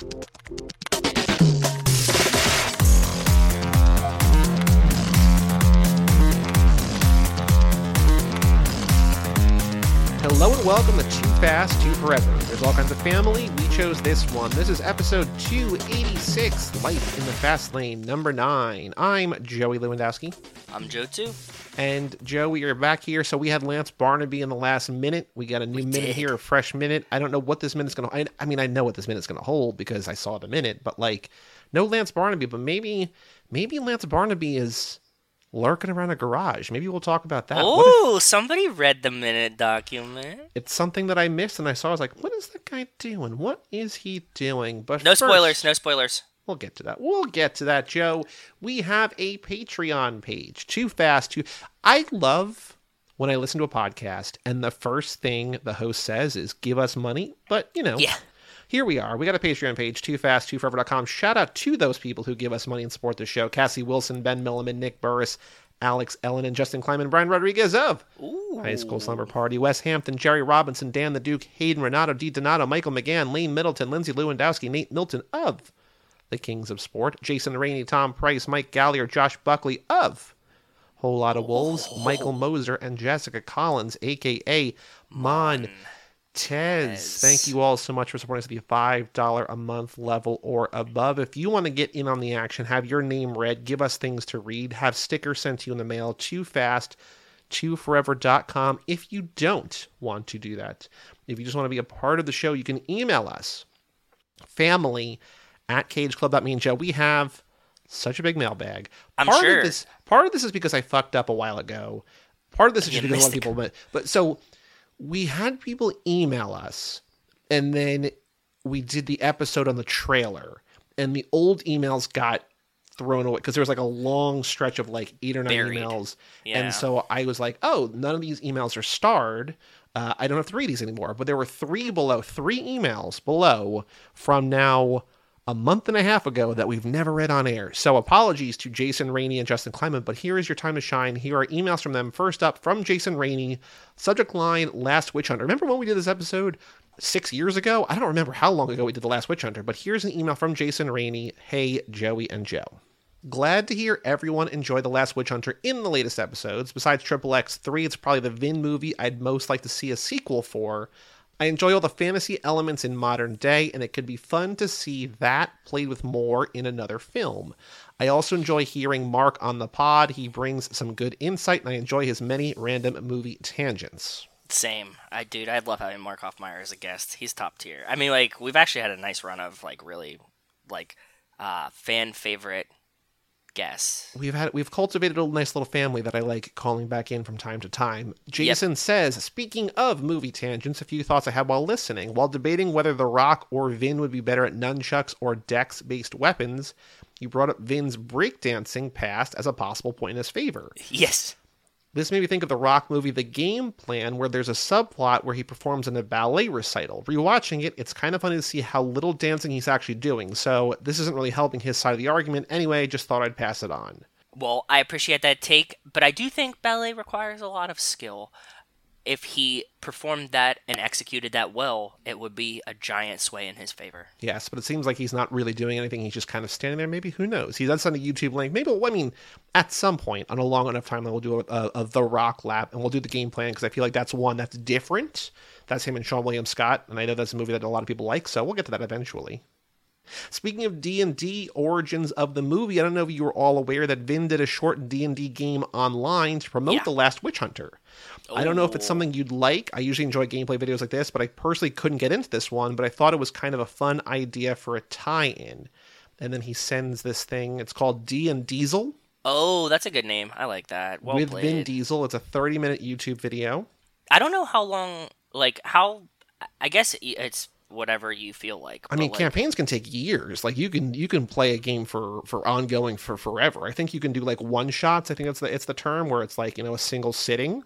Thank you. Hello and welcome to Too Fast, Too Forever. There's all kinds of family. We chose this one. This is episode 286, Life in the Fast Lane, number 9. I'm Joey Lewandowski. I'm Joe too. And Joe, we are back here. So we had Lance Barnaby in the last minute. We got a new minute did. here, a fresh minute. I don't know what this minute's going to. I, I mean, I know what this minute's going to hold because I saw the minute, but like, no Lance Barnaby. But maybe, maybe Lance Barnaby is lurking around a garage. Maybe we'll talk about that. Oh, somebody read the minute document. it's something that I missed, and I saw. I was like, "What is that guy doing? What is he doing?" But No first- spoilers. No spoilers. We'll get to that. We'll get to that, Joe. We have a Patreon page. Too fast. Too. I love when I listen to a podcast and the first thing the host says is "Give us money," but you know. Yeah. Here we are. We got a Patreon page, too fast, too forever.com. Shout out to those people who give us money and support the show. Cassie Wilson, Ben Milliman, Nick Burris, Alex Elonen, and Justin Kleinman, Brian Rodriguez of Ooh. High School Slumber Party, Wes Hampton, Jerry Robinson, Dan the Duke, Hayden Renato, D. Donato, Michael McGahon, Lane Middleton, Lindsay Lewandowski, Nate Milton of the Kings of Sport, Jason Rainey, Tom Price, Mike Gallier, Josh Buckley of Whole Lot of Wolves, oh. Michael Moser, and Jessica Collins, aka Mon Tez. Thank you all so much for supporting us at the $5 a month level or above. If you want to get in on the action, have your name read, give us things to read, have stickers sent to you in the mail, too fast, twoforever.com. If you don't want to do that, if you just want to be a part of the show, you can email us, family at cageclub.me. And Joe, we have such a big mailbag. I'm part sure. Of this, part of this is because I fucked up a while ago. Part of this is just because a lot of people, but, but so we had people email us and then we did the episode on the trailer and the old emails got thrown away because there was like a long stretch of like eight or nine Buried. emails Yeah. and so i was like oh none of these emails are starred uh, i don't have to read these anymore but there were three below three emails below from now a month and a half ago that we've never read on air. So apologies to Jason Rainey and Justin Kleinman, but here is your time to shine. Here are emails from them. First up from Jason Rainey, subject line Last Witch Hunter. Remember when we did this episode six years ago? I don't remember how long ago we did The Last Witch Hunter, but here's an email from Jason Rainey. Hey, Joey and Joe. Glad to hear everyone enjoy The Last Witch Hunter in the latest episodes. Besides Triple X3, it's probably the Vin movie I'd most like to see a sequel for. I enjoy all the fantasy elements in modern day, and it could be fun to see that played with more in another film. I also enjoy hearing Mark on the pod. He brings some good insight, and I enjoy his many random movie tangents. Same. I dude, I love having Mark Hoffmeyer as a guest. He's top tier. I mean, like we've actually had a nice run of like really, like, uh, fan favorite guests. We've had we've cultivated a nice little family that I like calling back in from time to time. Jason says, speaking of movie tangents, a few thoughts I had while listening. While debating whether The Rock or Vin would be better at nunchucks or dex-based weapons, you brought up Vin's breakdancing past as a possible point in his favor. Yes. This made me think of the Rock movie The Game Plan, where there's a subplot where he performs in a ballet recital. Rewatching it, it's kind of funny to see how little dancing he's actually doing, so this isn't really helping his side of the argument. Anyway, just thought I'd pass it on. Well, I appreciate that take, but I do think ballet requires a lot of skill. If he performed that and executed that well, it would be a giant sway in his favor. Yes, but it seems like he's not really doing anything. He's just kind of standing there. Maybe who knows? He does on a YouTube link. Maybe I mean, at some point on a long enough timeline, we'll do a, a, a The Rock lap and we'll do the game plan because I feel like that's one that's different. That's him and Seann William Scott, and I know that's a movie that a lot of people like. So we'll get to that eventually. Speaking of D&D origins of the movie, I don't know if you were all aware that Vin did a short D&D game online to promote Yeah. The Last Witch Hunter. I don't know if it's oh. something you'd like. I usually enjoy gameplay videos like this, but I personally couldn't get into this one, but I thought it was kind of a fun idea for a tie-in. And then he sends this thing. It's called D and Diesel Oh, that's a good name. I like that. Well with played. Vin Diesel. It's a 30-minute YouTube video. I don't know how long, like how. I guess it's whatever you feel like. I mean, like, campaigns can take years. Like you can you can play a game for for ongoing for forever. I think you can do like one shots. I think that's the it's the term where it's like you know a single sitting.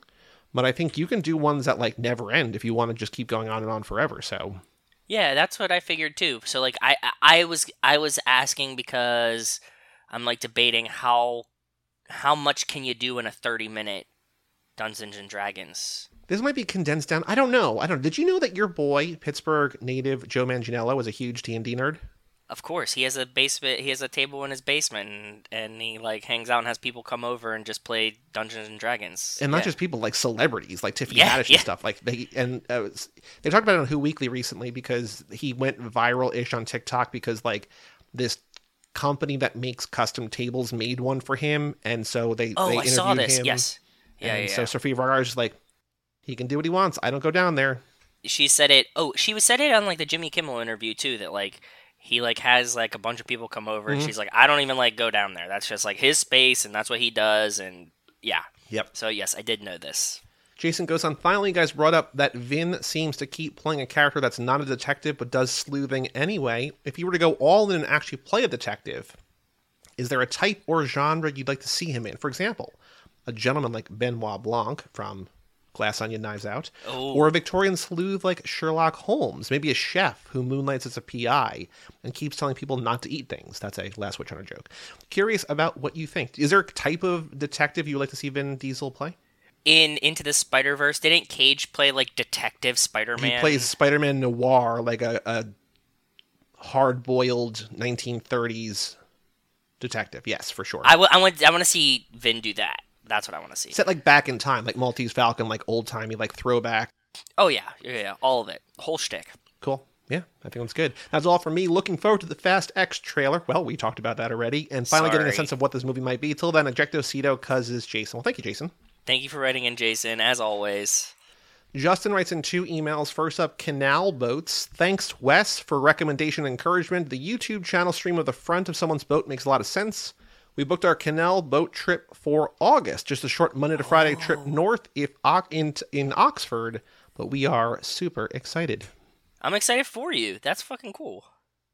But I think you can do ones that like never end if you want to just keep going on and on forever. So Yeah, that's what I figured too. So like I I was I was asking because I'm like debating how how much can you do in a 30 minute Dungeons and Dragons. this might be condensed down. I don't know. I don't. Did you know that your boy Pittsburgh native Joe Manganiello is a huge D and D nerd? Of course, he has a basement. He has a table in his basement, and, and he like hangs out and has people come over and just play Dungeons and Dragons. and not Yeah. just people like celebrities like Tiffany Yeah, Haddish yeah. and stuff like they and uh, they talked about it on Who Weekly recently because he went viral ish on TikTok because like this company that makes custom tables made one for him and so they Oh, they I saw this. him, Yes. Yeah, and yeah. so Sofia Vergara is like he can do what he wants I don't go down there she said it. Oh, she was said it on like the Jimmy Kimmel interview too. That like he like has like a bunch of people come over, and Mhm. she's like, I don't even like go down there. That's just like his space, and that's what he does. And yeah. Yep. So yes, I did know this. Jason goes on. Finally, you guys brought up that Vin seems to keep playing a character that's not a detective but does sleuthing anyway. If you were to go all in and actually play a detective, is there a type or genre you'd like to see him in? For example, a gentleman like Benoit Blanc from Glass Onion Knives Out, Oh. or a Victorian sleuth like Sherlock Holmes, maybe a chef who moonlights as a PI and keeps telling people not to eat things. That's a Last Witch Hunter joke. Curious about what you think. Is there a type of detective you would like to see Vin Diesel play? In Into the Spider Verse, didn't Cage play like Detective Spider Man? He plays Spider-Man noir, like a, a hard-boiled 1930s detective. Yes, for sure. I, w- I want I want to see Vin do that. That's what I want to see. Set like back in time, like Maltese Falcon, like old-timey, like throwback. Oh yeah, yeah, yeah, all of it, whole shtick. Cool. Yeah, I think that's good. That's all for me. Looking forward to the Fast X trailer. Well, we talked about that already, and finally getting a sense of what this movie might be. Till then, Ejecto Seato, Cuz is Jason. Well, thank you, Jason. Thank you for writing in, Jason. As always. Justin writes in two emails. First up, Canal Boats. Thanks, Wes, for recommendation and encouragement. The YouTube channel stream of the front of someone's boat makes a lot of sense. We booked our canal boat trip for August, just a short Monday to Friday trip oh. north if in in Oxford, but we are super excited. I'm excited for you. That's fucking cool.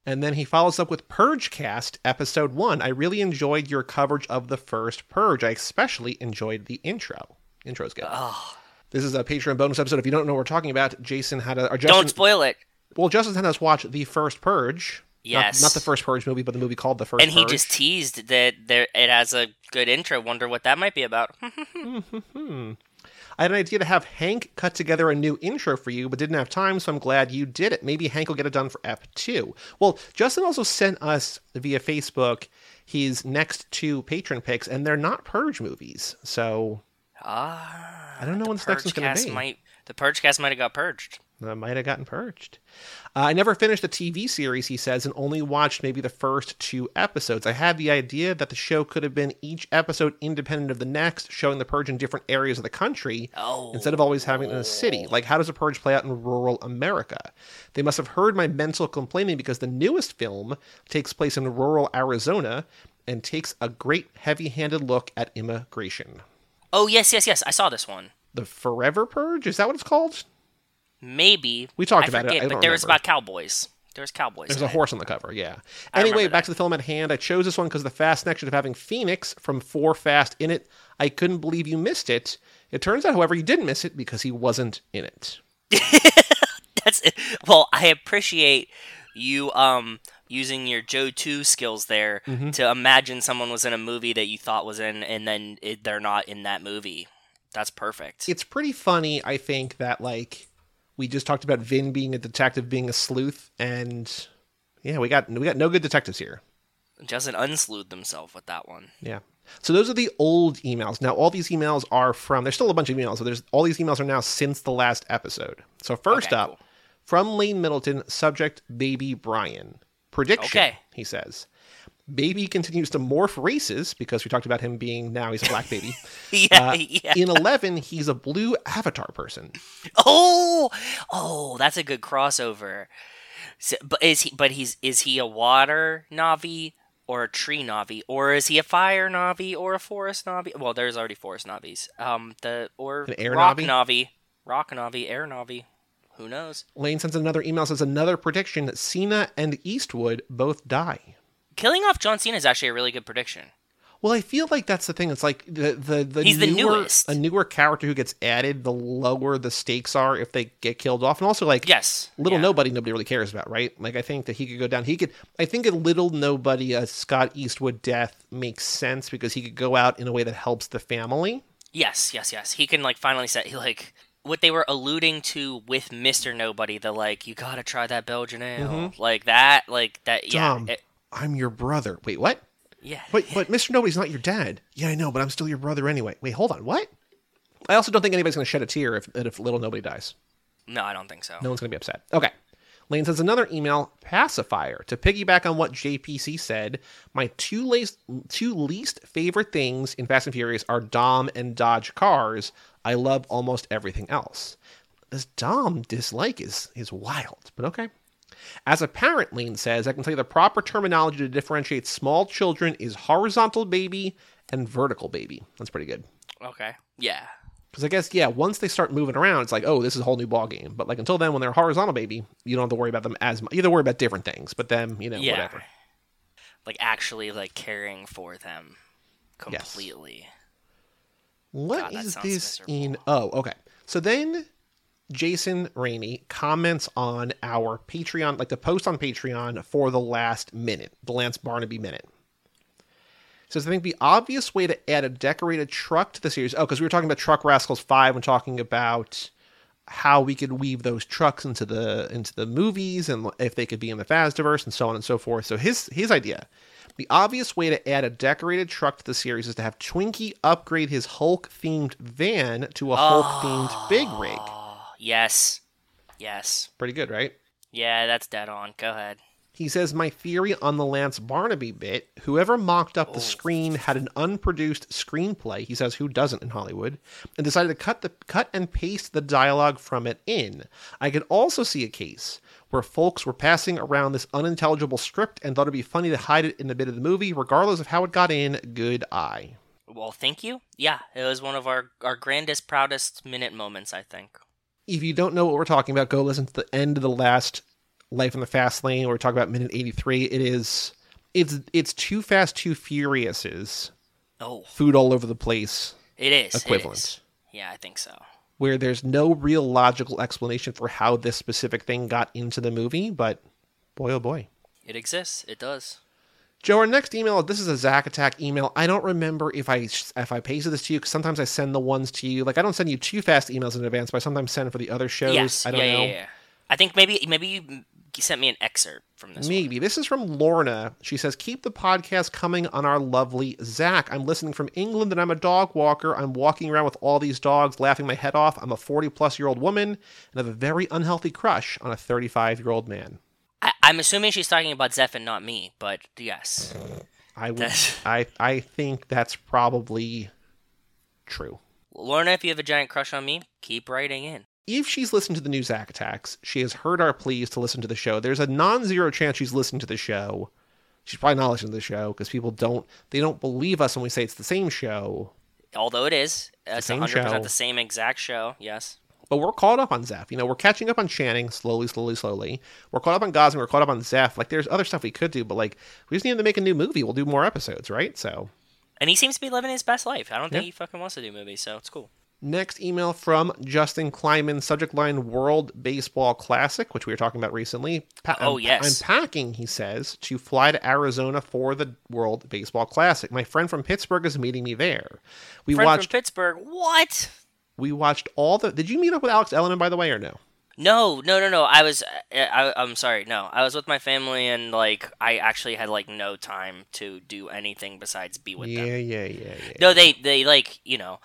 And then he follows up with Purgecast episode 1. I really enjoyed your coverage of the first Purge. I especially enjoyed the intro. Intro's good. Oh, This is a Patreon bonus episode. If you don't know what we're talking about, Jason had a Justin, don't spoil it. Well, Justin had us watch the first Purge. Not- Yes. Not, the first Purge movie, but the movie called The First And he Purge. just teased that there it has a good intro. Wonder what that might be about. I had an idea to have Hank cut together a new intro for you, but didn't have time, so I'm glad you did it. Maybe Hank will get it done for Ep 2. Well, Justin also sent us via Facebook his next two patron picks, and they're not Purge movies. So Ah, I don't know when this next one's gonna Purgecast be. Might the Purge cast might have got purged. I might have gotten purged. Uh, I never finished the TV series, he says, and only watched maybe the first two episodes. I had the idea that the show could have been each episode independent of the next, showing the purge in different areas of the country Oh, instead of always having it in a city. Like, how does a purge play out in rural America? They must have heard my mental complaining because the newest film takes place in rural Arizona and takes a great heavy handed look at immigration. oh yes, yes, yes. I saw this one. The Forever Purge? Is that what it's called? Maybe We talked I about it. forget, I but there was about cowboys. There was cowboys. There's a horse on the cover, yeah. I Anyway, back to the film at hand. I chose this one because the fast connection of having Phoenix from Four Fast in it. I couldn't believe you missed it. It turns out, however, you didn't miss it because he wasn't in it. That's it. Well, I appreciate you um using your Joe Two skills there Mm-hmm. to imagine someone was in a movie that you thought was in, and then it, they're not in that movie. That's perfect. It's pretty funny, I think, that like we just talked about Vin being a detective, being a sleuth, and yeah, we got we got no good detectives here. Justin unsleuthed himself with that one. Yeah. So those are the old emails. Now all these emails are from. There's still a bunch of emails, but there's all these emails are now since the last episode. So first Okay, up, cool. from Lane Middleton, subject Baby Brian. Prediction. Okay. He says, Baby continues to morph races because we talked about him being now he's a black baby. yeah, Uh, yeah. In eleven, he's a blue avatar person. Oh, oh, that's a good crossover. So, but is he? But he's is he a water Navi or a tree Navi, or is he a fire Navi or a forest Navi? Well, there's already forest Navis. Um, the or An air rock Navi? Navi, rock Navi, air Navi. Who knows? Lane sends another email says another prediction: that Cena and Eastwood both die. Killing off John Cena is actually a really good prediction. Well, I feel like that's the thing. It's like the the, the He's the newest. a newer character who gets added, the lower the stakes are if they get killed off, and also like Yes, little yeah. nobody nobody really cares about, right? Like I think that he could go down. He could. I think a little nobody, a Scott Eastwood death makes sense because he could go out in a way that helps the family. Yes, yes, yes. He can like finally set. He like what they were alluding to with Mister Nobody, the like you gotta try that Belgian ale, mm-hmm. like that, like that. Yeah, it- I'm your brother. Wait, what? yeah. But but Mr. Nobody's not your dad. Yeah, I know, but I'm still your brother anyway. Wait, hold on. What? I also don't think anybody's going to shed a tear if if little nobody dies. No, I don't think so. No one's going to be upset. Okay. Lane sends another email pacifier to piggyback on what JPC said. My two least two least favorite things in Fast and Furious are Dom and Dodge cars. I love almost everything else. This Dom dislike is is wild, but okay. As a parent, Lane says, I can tell you the proper terminology to differentiate small children is horizontal baby and vertical baby. That's pretty good. Okay. Yeah. Because I guess, yeah, once they start moving around, it's like, oh, this is a whole new ball game. But like until then, when they're horizontal baby, you don't have to worry about them as much. You have to worry about different things, but then, you know, Yeah. whatever. Like actually, like caring for them Yes. completely. What God, is this miserable. in? Oh, okay. So then Jason Rainey comments on our Patreon, like the post on Patreon for the last minute, the Lance Barnaby minute. Says, I think the obvious way to add a decorated truck to the series. Oh, because we were talking about Truck Rascals 5 and talking about how we could weave those trucks into the into the movies and if they could be in the Fazdiverse and so on and so forth. So his his idea, the obvious way to add a decorated truck to the series is to have Twinkie upgrade his Hulk themed van to a Hulk themed big rig. Yes. Yes. Pretty good, right? Yeah, that's dead on. Go ahead. He says, My theory on the Lance Barnaby bit whoever mocked up the oh. screen had an unproduced screenplay. He says, Who doesn't in Hollywood? And decided to cut, the, cut and paste the dialogue from it in. I could also see a case where folks were passing around this unintelligible script and thought it'd be funny to hide it in a bit of the movie, regardless of how it got in. Good eye. Well, thank you. Yeah, it was one of our our grandest, proudest minute moments. I think. If you don't know what we're talking about, go listen to the end of the last Life in the Fast Lane where we talk about minute 83. It is. It's it's too fast, too furious. Oh, food all over the place it is equivalent, is. Yeah, I think so. where there's no real logical explanation for how this specific thing got into the movie, but boy oh boy. It exists. It does. Joe, our next email. This is a Zack Attack email. I don't remember if I if I pasted this to you because sometimes I send the ones to you. Like I don't send you too fast emails in advance, but I sometimes send for the other shows. yes. I don't yeah, know. yeah, yeah. I think maybe maybe you sent me an excerpt from this. one. Maybe. This is from Lorna. She says, Keep the podcast coming on our lovely Zach. I'm listening from England and I'm a dog walker. I'm walking around with all these dogs, laughing my head off. I'm a 40 plus year old woman and I have a very unhealthy crush on a 35 year old man. I, I'm assuming she's talking about Zeph and not me, but yes. I would, I, I think that's probably true. Lorna, if you have a giant crush on me, keep writing in. If she's listened to the new Zack Attacks, she has heard our pleas to listen to the show. There's a non zero chance she's listened to the show. She's probably not listening to the show because people don't they don't believe us when we say it's the same show. Although it is, it's same 100% show. the same exact show. Yes. But we're caught up on Zeph. You know, we're catching up on Channing slowly, slowly, slowly. We're caught up on Gosling. We're caught up on Zeph. Like, there's other stuff we could do, but like, we just need to make a new movie. We'll do more episodes, right? So, And he seems to be living his best life. I don't think Yeah. he fucking wants to do movies, so it's cool. next email from Justin Kleinman, subject line World Baseball Classic, which we were talking about recently. Pa- Oh, I'm- yes. I'm packing, he says, to fly to Arizona for the World Baseball Classic. My friend from Pittsburgh is meeting me there. We Friend watched. from Pittsburgh. What? We watched all the. Did you meet up with Alex Elliman, by the way, or no? No, no, no, no. I was, I, I, I'm sorry. No, I was with my family, and like, I actually had like no time to do anything besides be with yeah, them. yeah, yeah, yeah. No, they, they like, you know,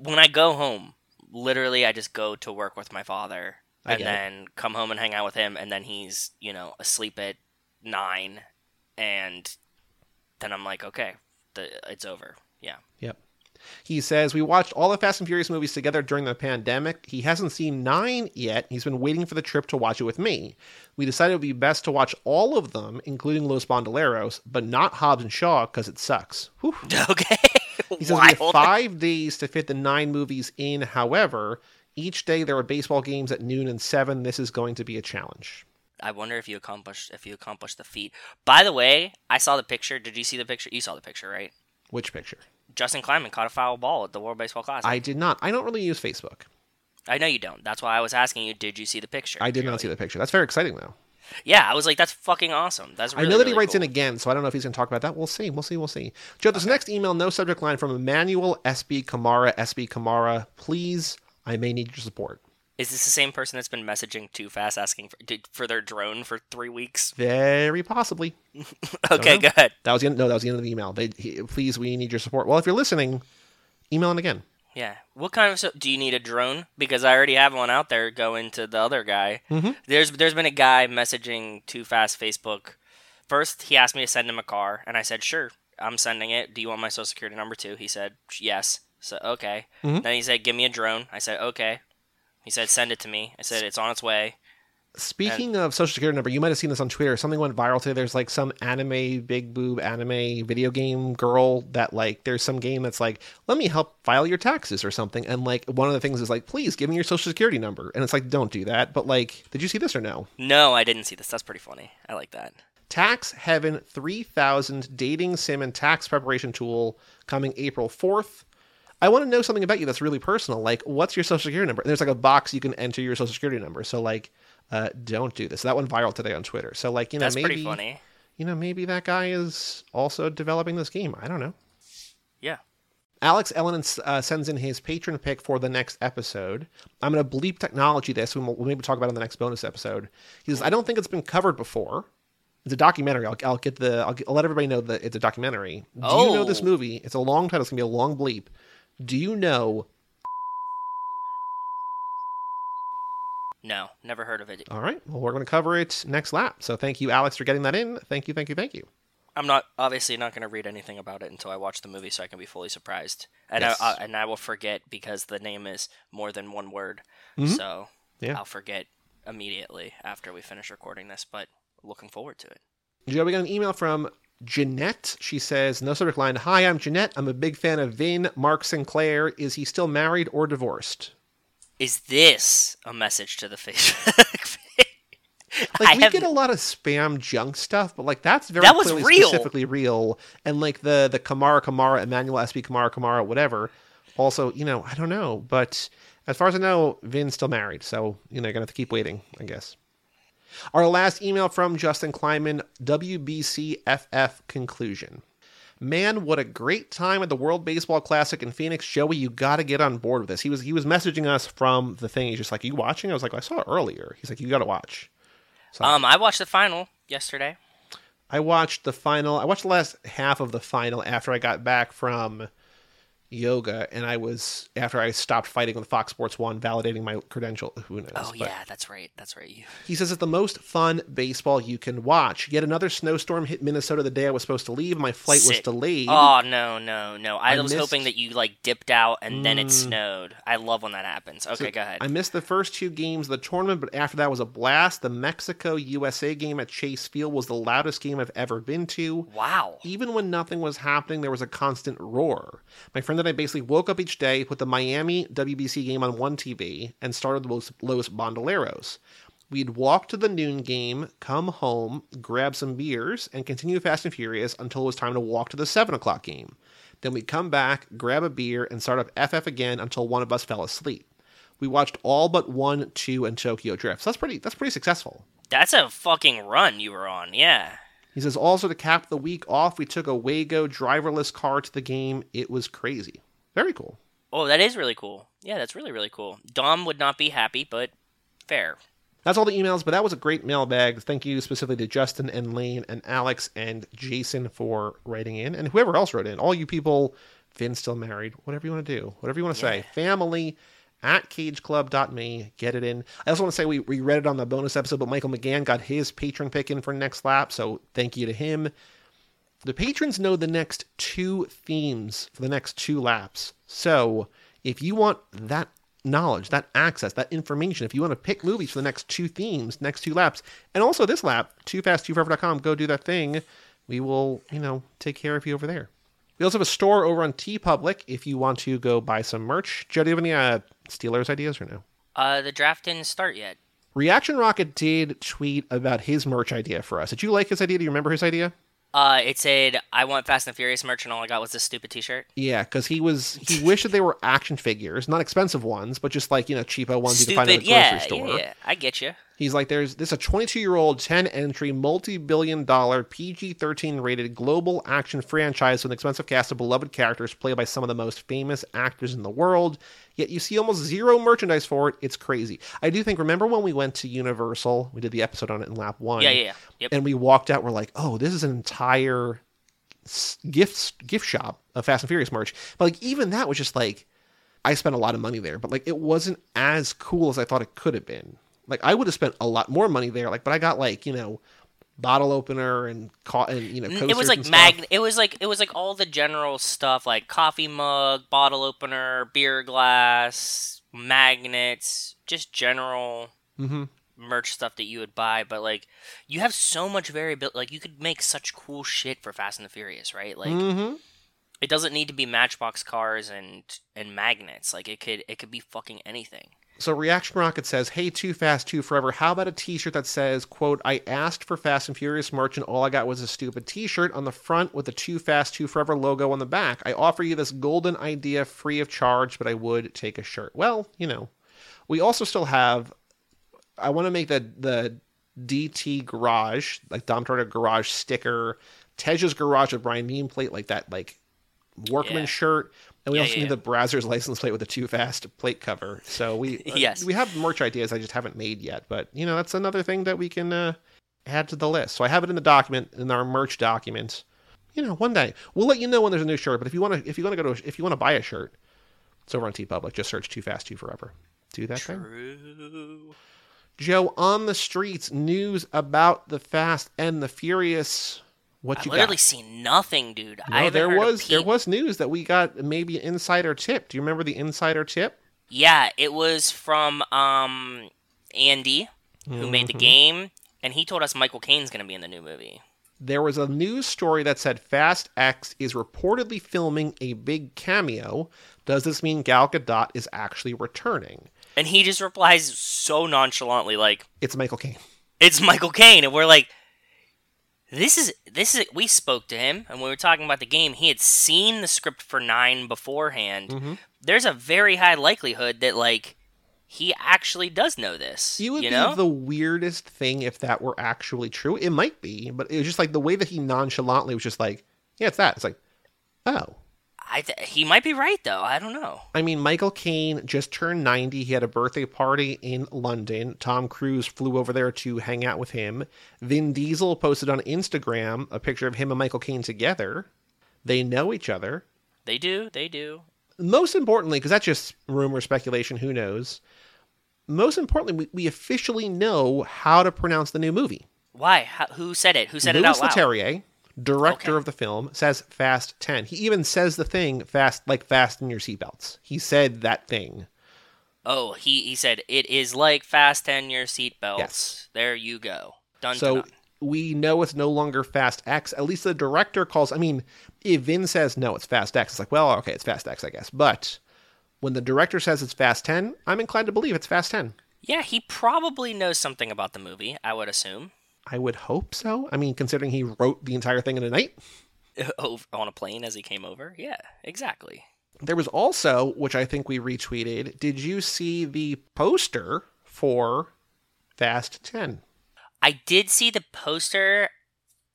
when I go home, literally, I just go to work with my father, and get it. then come home and hang out with him, and then he's, you know, asleep at nine, and then I'm like, okay, the, it's over. Yeah. Yep. He says, We watched all the Fast and Furious movies together during the pandemic. He hasn't seen nine yet. He's been waiting for the trip to watch it with me. We decided it would be best to watch all of them, including Los Bandoleros, but not Hobbs and Shaw because it sucks. Whew. Okay. He says we have five days to fit the nine movies in. However, each day there are baseball games at noon and seven. This is going to be a challenge. I wonder if you accomplished if you accomplished the feat. By the way, I saw the picture. Did you see the picture? You saw the picture, right? Which picture? Justin Kleinman caught a foul ball at the World Baseball Classic. I did not. I don't really use Facebook. I know you don't. That's why I was asking you. Did you see the picture? I did not see the picture. That's very exciting, though. Yeah, I was like, that's fucking awesome. That's really, I know that he really writes in again, so I don't know if he's going to talk about that. We'll see. We'll see. We'll see. Joe, this next email, no subject line from Emmanuel SB Kamara. SB Kamara, please I may need your support. Is this the same person that's been messaging Too Fast asking for, for their drone for three weeks? Very possibly. Okay, go ahead. That was the end, no, that was the end of the email. They, he, please, we need your support. Well, if you're listening, email in again. Yeah. What kind of so do you need a drone? Because I already have one out there going to the other guy. Mhm. There's there's been a guy messaging Too Fast Facebook. First, he asked me to send him a car, and I said, "Sure, I'm sending it. Do you want my social security number too?" He said, "Yes." So okay. Mhm. Then he said, "Give me a drone." I said, "Okay." He said, "Send it to me." I said, "It's on its way." Speaking of social security number, you might have seen this on Twitter. Something went viral today. There's like some anime, big boob anime video game girl that like there's some game that's like, let me help file your taxes or something. And like one of the things is like, please give me your social security number. And it's like, don't do that. But like, did you see this or no? No, I didn't see this. That's pretty funny. I like that. Tax Heaven 3000 dating sim and tax preparation tool coming April 4th. I want to know something about you that's really personal. Like, what's your social security number? And there's like a box you can enter your social security number. So like, uh, don't do this. That went viral today on Twitter. So like, you know, That's maybe pretty funny. you know, maybe that guy is also developing this game. I don't know. Yeah. Alex Elonen uh, sends in his patron pick for the next episode. I'm going to bleep technology this. We'll, we'll maybe talk about it in the next bonus episode. He says, I don't think it's been covered before. It's a documentary. I'll, I'll get the. I'll, get, I'll let everybody know that it's a documentary. Do you know this Oh. movie? It's a long title. It's gonna be a long bleep. Do you know? No, never heard of it. All right. Well, we're going to cover it next lap. So thank you, Alex, for getting that in. Thank you. Thank you. Thank you. I'm not obviously not going to read anything about it until I watch the movie, so I can be fully surprised. And Yes. I, I and I will forget because the name is more than one word, Mhm. so Yeah. I'll forget immediately after we finish recording this. But looking forward to it. Joe, we got an email from Jeanette. She says, no subject line. Hi, I'm Jeanette. I'm a big fan of Vin. Mark Sinclair. Is he still married or divorced? Is this a message to the Facebook? Like I we have get a lot of spam junk stuff, but like that's very That was real. specifically real. And like the the Kamara Kamara, Emmanuel SB Kamara Kamara, whatever. Also, you know, I don't know, but as far as I know, Vin's still married, so you know, gonna have to keep waiting, I guess. Our last email from Justin Kleinman, WBCFF conclusion. Man, what a great time at the World Baseball Classic in Phoenix. Joey, you got to get on board with this. He was he was messaging us from the thing. He's just like, "You watching?" I was like, "I saw it earlier." He's like, "You got to watch." So um, I watched the final yesterday. I watched the final. I watched the last half of the final after I got back from yoga, and I was after I stopped fighting with Fox Sports One, validating my credential. Who knows? Oh But yeah, that's right. That's right. You. He says it's the most fun baseball you can watch. Yet another snowstorm hit Minnesota the day I was supposed to leave. My flight was delayed. Oh no, no, no! I, I was hoping that you like dipped out and then it Mm. snowed. I love when that happens. Okay, So go ahead. I missed the first two games of the tournament, but after that was a blast. The Mexico USA game at Chase Field was the loudest game I've ever been to. wow. even when nothing was happening, there was a constant roar. My friend and I basically woke up each day, put the Miami WBC game on one TV, and started the Los, Los Bandoleros. We'd walk to the noon game, come home, grab some beers, and continue Fast and Furious until it was time to walk to the 7 o'clock game. Then we'd come back, grab a beer, and start up FF again until one of us fell asleep. We watched all but one, two, and Tokyo Drift. So that's pretty that's pretty successful. That's a fucking run you were on. Yeah. He says also to cap the week off, we took a Waymo driverless car to the game. It was crazy. Very cool. Oh, that is really cool. Yeah, that's really really cool. Dom would not be happy, but fair. That's all the emails, but that was a great mailbag. Thank you specifically to Justin and Lane and Alex and Jason for writing in, and whoever else wrote in. All you people, Finn's still married, whatever you want to do, whatever you want to say. Family at cageclub.me. Get it in. I also want to say we, we read it on the bonus episode, but Michael McGahon got his patron pick in for next lap, so thank you to him. The patrons know the next two themes for the next two laps. So if you want that knowledge, that access, that information, if you want to pick movies for the next two themes, next two laps, and also this lap, toofast2forever.com, go do that thing. We will, you know, take care of you over there. We also have a store over on TeePublic if you want to go buy some merch. Joe, do you have any uh, Steelers ideas or no? Uh, the draft didn't start yet. Reaction Rocket did tweet about his merch idea for us. Did you like his idea? Do you remember his idea? Uh, it said I want Fast and Furious merch, and all I got was this stupid T-shirt. Yeah, because he was he wished that they were action figures, not expensive ones, but just like you know cheapo ones you can find at Stupid, the grocery yeah, store. yeah, yeah. I get you. He's like, there's this a 22 year old, 10 entry, multi billion dollar, PG 13 rated global action franchise with an expensive cast of beloved characters played by some of the most famous actors in the world. Yet you see almost zero merchandise for it. It's crazy. I do think, remember when we went to Universal? We did the episode on it in lap one. Yeah, yeah, yeah. Yep. And we walked out, we're like, oh, this is an entire gift, gift shop of Fast and Furious merch. But like, even that was just like, I spent a lot of money there, but like, it wasn't as cool as I thought it could have been. Like I would have spent a lot more money there. Like, but I got like you know, bottle opener and ca- and you know, N- it was like mag. It was like it was like all the general stuff like coffee mug, bottle opener, beer glass, magnets, just general Mhm. merch stuff that you would buy. But like, you have so much variability. Like, you could make such cool shit for Fast and the Furious, right? Like, Mhm. it doesn't need to be Matchbox cars and and magnets. Like, it could it could be fucking anything. So Reaction Rocket says, "Hey, Too Fast, Too Forever. How about a T-shirt that says, quote, I asked for Fast and Furious merch and all I got was a stupid T-shirt on the front with the Too Fast, Too Forever logo on the back. I offer you this golden idea free of charge, but I would take a shirt. Well, you know, we also still have. I want to make the the DT Garage, like Dom Toretto Garage sticker, Tej's Garage with Brian nameplate, like that, like Workman Yeah. shirt." And we Yeah, also yeah, need the Brazzers license plate with the Too Fast plate cover. So we uh, Yes. we have merch ideas I just haven't made yet. But you know that's another thing that we can uh, add to the list. So I have it in the document in our merch document. You know, one day we'll let you know when there's a new shirt. But if you want to, if you want to go to, if you want to buy a shirt, it's over on TeePublic. Just search Too Fast, Too Forever. Do that thing. True. Joe on the streets news about the Fast and the Furious. What I you literally got? seen nothing, dude. I No, there was there was news that we got maybe an insider tip. Do you remember the insider tip? Yeah, it was from um Andy who made the Mhm. game, and he told us Michael Caine's gonna be in the new movie. There was a news story that said Fast X is reportedly filming a big cameo. Does this mean Gal Gadot is actually returning? And he just replies so nonchalantly, like, It's Michael Caine. "It's Michael Caine," and we're like, "This is this is." We spoke to him, and we were talking about the game. He had seen the script for nine beforehand. Mhm. There's a very high likelihood that like he actually does know this. It would you be the weirdest thing if that were actually true. It might be, but it was just like the way that he nonchalantly was just like, "Yeah, it's that." It's like, oh. I th- he might be right though. I don't know. I mean, Michael Caine just turned 90. He had a birthday party in London. Tom Cruise flew over there to hang out with him. Vin Diesel posted on Instagram a picture of him and Michael Caine together. They know each other. They do. They do. Most importantly, because that's just rumor, speculation, who knows. Most importantly, we, we officially know how to pronounce the new movie. Why? How, who said it? Who said Louis it out loud? Leterrier, director Okay. of the film, says Fast 10. He even says the thing fast, like fasten your seatbelts. He said that thing. Oh, he he said it is like fasten your seatbelts. Yes. There you go. Done. So we know it's no longer Fast X. At least the director calls. I mean, if Vin says no, it's Fast X. It's like, well, okay, it's Fast X, I guess. But when the director says it's Fast 10, I'm inclined to believe it's Fast 10. Yeah, he probably knows something about the movie. I would assume. I would hope so. I mean, considering he wrote the entire thing in a night. Over- oh, on a plane as he came over. Yeah, exactly. There was also, which I think we retweeted, did you see the poster for Fast 10? I did see the poster.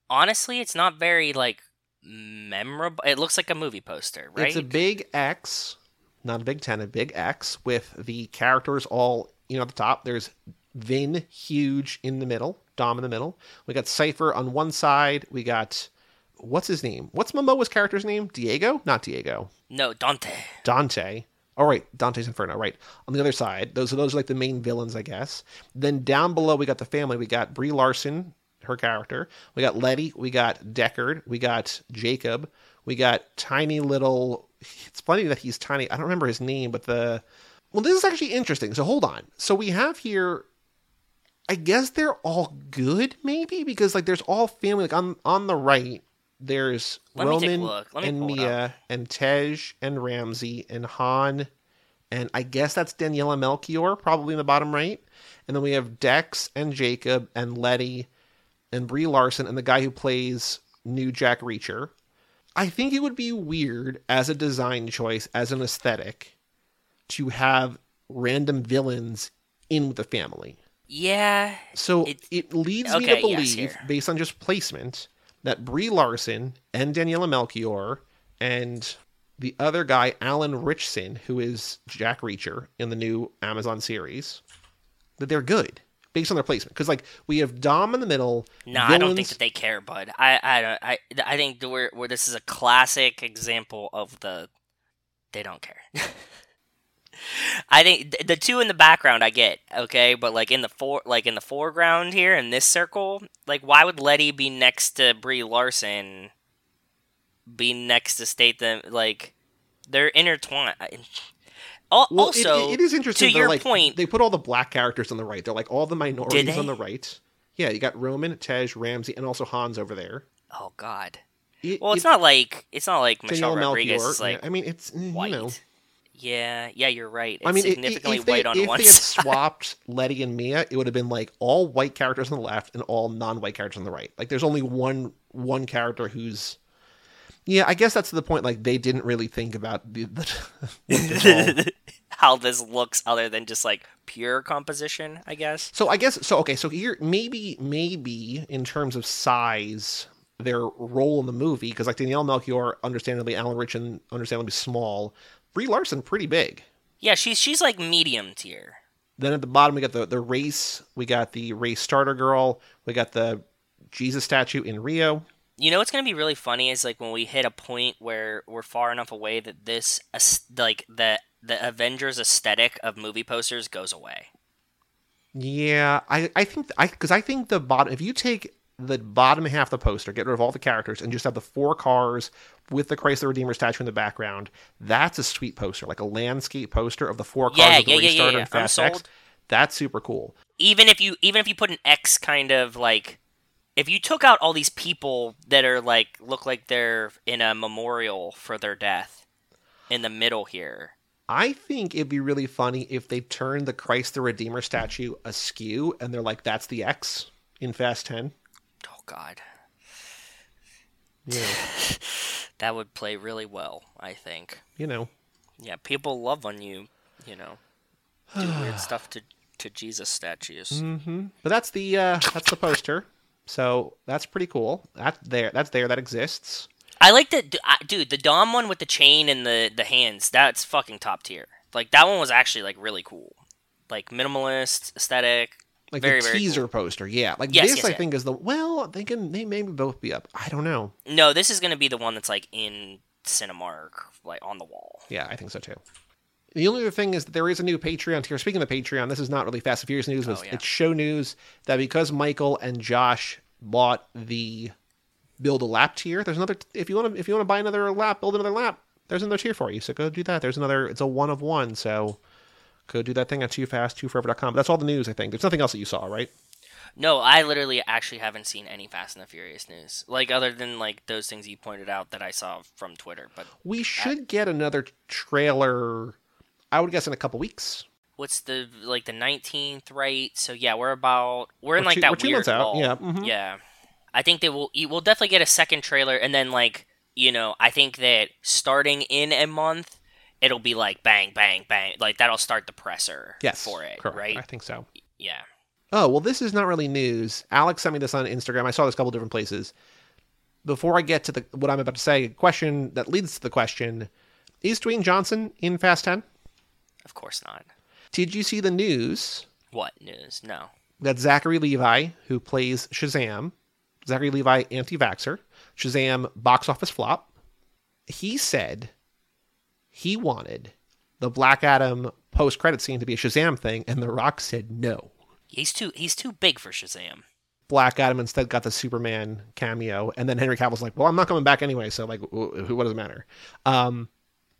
Honestly, it's not very like memorable. It looks like a movie poster, right? It's a big X, not a big 10, a big X with the characters all, you know, at the top. There's Vin huge in the middle, Dom in the middle. We got Cypher on one side. We got, what's his name? What's Momoa's character's name? Diego? Not Diego. no, Dante. Dante. Oh, right. Dante's Inferno, right. On the other side, those are those are like the main villains, I guess. Then down below, we got the family. We got Brie Larson, her character. We got Letty. We got Deckard. We got Jacob. We got tiny little. It's funny that he's tiny. I don't remember his name, but the. Well, this is actually interesting. So hold on. So we have here. I guess they're all good, maybe because like there's all family. Like on on the right, there's Let me Roman. Let me and Mia and Tej and Ramsey and Han, and I guess that's Daniela Melchior probably in the bottom right. And then we have Dex and Jacob and Letty and Brie Larson and the guy who plays New Jack Reacher. I think it would be weird as a design choice, as an aesthetic, to have random villains in with the family. Yeah. So It- it, leads me to okay, yes, believe, based on just placement, that Brie Larson and Daniela Melchior and the other guy, Alan Ritchson, who is Jack Reacher in the new Amazon series, that they're good based on their placement. Because like we have Dom in the middle. No, I don't think that they care, bud. I I don't. I I think that we're, where this is a classic example of the they don't care. I think the two in the background I get okay, but like in the for like in the foreground here in this circle, like why would Letty be next to Brie Larson? Be next to state them like they're intertwined. Well, it- also, it, it is interesting. to your like, point, they put all the black characters on the right. They're like all the minorities on the right. Yeah, you got Roman, Tej, Ramsey, and also Hans over there. oh god. It- Well, it's it- not like it's not like Michelle Rodriguez Melchior, is like yeah, I mean, it's white. you know. Yeah, yeah, you're right. It's I mean, significantly if they, white on if one they had side. swapped Letty and Mia, it would have been like all white characters on the left and all non-white characters on the right. Like, there's only one one character who's. Yeah, I guess that's the point. Like, they didn't really think about the, the How this looks, other than just like pure composition, I guess. So I guess so. Okay, so here maybe maybe in terms of size, their role in the movie because like Danielle Melchior, understandably, Alan Richardson, understandably small, Brie Larson, pretty big. Yeah, she's she's like medium tier. Then at the bottom we got the the race, we got the race starter girl, we got the Jesus statue in Rio. You know what's gonna be really funny is like when we hit a point where we're far enough away that this like the the Avengers aesthetic of movie posters goes away. Yeah, I I think I because I think the bottom if you take the bottom half of the poster, get rid of all the characters, and just have the four cars with the Christ the Redeemer statue in the background, that's a sweet poster, like a landscape poster of the four cars Yeah, with the yeah, yeah, yeah, yeah. and Fast X. That's super cool. even if you even if you put an X kind of like if you took out all these people that are like look like they're in a memorial for their death in the middle here. I think it'd be really funny if they turned the Christ the Redeemer statue askew and they're like, that's the X in Fast 10. Oh god. Yeah, That would play really well, I think. you know. Yeah, people love when you, you know, do weird stuff to to Jesus statues. hmm But that's the uh, that's the poster. So that's pretty cool. That there, that's there. That exists. I like that, dude. The Dom one with the chain and the the hands. That's fucking top tier. Like that one was actually like really cool. Like minimalist aesthetic. Like Very, the teaser poster, yeah. Like Yes, this, yes, I yeah. think is the well. They can they maybe both be up. I don't know. No, this is gonna be the one that's like in Cinemark, like on the wall. Yeah, I think so too. The only other thing is that there is a new Patreon tier. Speaking of Patreon, this is not really Fast and Furious news, but Oh, yeah. it's show news that because Michael and Josh bought the build a lap tier, there's another. If you want to, if you want to buy another lap, build another lap. There's another tier for you. So go do that. There's another. It's a one of one. So go do that thing on too fast too forever.com. That's all the news. I think there's nothing else that you saw, right? No, I literally actually haven't seen any Fast and the Furious news, like other than like those things you pointed out that I saw from Twitter. But We should get another trailer. I would guess in a couple weeks. what's the like the nineteenth, right? So yeah, we're about we're in We're like two- that we're two weird months out, lull. yeah, mhm. yeah. I think they will. We'll definitely get a second trailer, and then like you know, I think that starting in a month, it'll be like bang, bang, bang. Like that'll start the presser Yes, for it, correct. right? I think so. Yeah. Oh, well, this is not really news. Alex sent me this on Instagram. I saw this a couple different places. Before I get to the what I'm about to say, a question that leads to the question is Dwayne Johnson in Fast 10? Of course not. Did you see the news What news? No. that Zachary Levi, who plays Shazam, Zachary Levi, anti vaxxer, Shazam box office flop, he said he wanted the Black Adam post credit scene to be a Shazam thing, and The Rock said no. He's too he's too big for Shazam. Black Adam instead got the Superman cameo, and then Henry Cavill's like, "Well, I'm not coming back anyway, so like, wh- wh- what does it matter?" Um,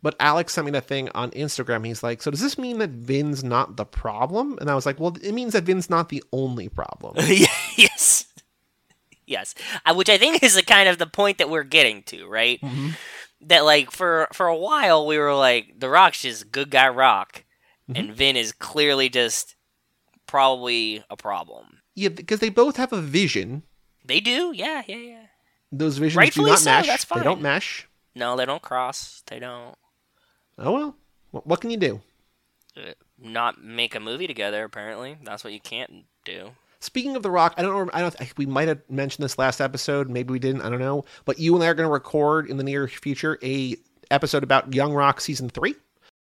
but Alex sent me that thing on Instagram. He's like, "So does this mean that Vin's not the problem?" And I was like, "Well, it means that Vin's not the only problem." yes. Yes. Which I think is the kind of the point that we're getting to, right? Mm-hmm. That like for for a while we were like the Rock's just good guy Rock, Mm-hmm. and Vin is clearly just probably a problem. yeah, because they both have a vision. They do, yeah, yeah, yeah. Those visions Rightfully do not so, mesh. that's They don't fine. mesh. No, they don't cross. They don't. Oh well. Wh- What can you do? Uh, not make a movie together. Apparently, that's what you can't do. Speaking of The Rock, I don't know. I don't. We might have mentioned this last episode. Maybe we didn't. I don't know. But you and I are going to record in the near future a episode about Young Rock season three.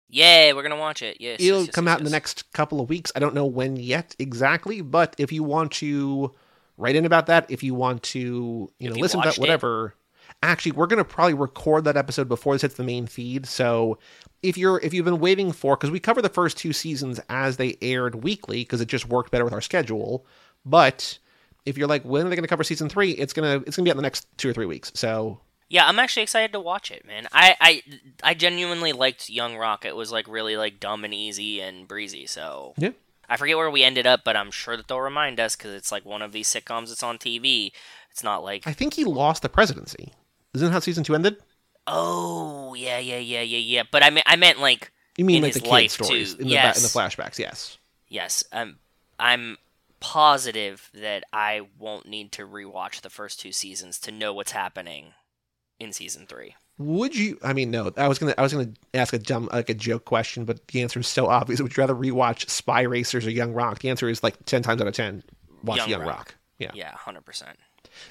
Yeah, we're gonna watch it. Yes, It'll yes, yes, come yes, out in the next couple of weeks. I don't know when yet exactly, but if you want to write in about that, if you want to, you know, you listen to that, it. whatever. Actually, we're going to probably record that episode before this hits the main feed. So if you're if you've been waiting for because we cover the first two seasons as they aired weekly because it just worked better with our schedule, but if you're like when are they going to cover season three? It's gonna it's gonna be out in the next two or three weeks. So Yeah, I'm actually excited to watch it, man. I, I I genuinely liked Young Rock. It was like really like dumb and easy and breezy. So yeah, I forget where we ended up, but I'm sure that they'll remind us because it's like one of these sitcoms that's on TV. It's not like I think he lost the presidency. Isn't that how season two ended? oh yeah yeah yeah yeah yeah. But I mean I meant like You mean like the kid stories in the ba- in the flashbacks? Yes. yes. Um, I'm I'm positive that I won't need to rewatch the first two seasons to know what's happening in season three. Would you? I mean, no. I was gonna. I was gonna ask a dumb, like a joke question, but the answer is so obvious. Would you rather rewatch Spy Racers or Young Rock? The answer is like ten times out of ten. Watch Young Young, Rock. Rock. Yeah. Yeah, hundred percent.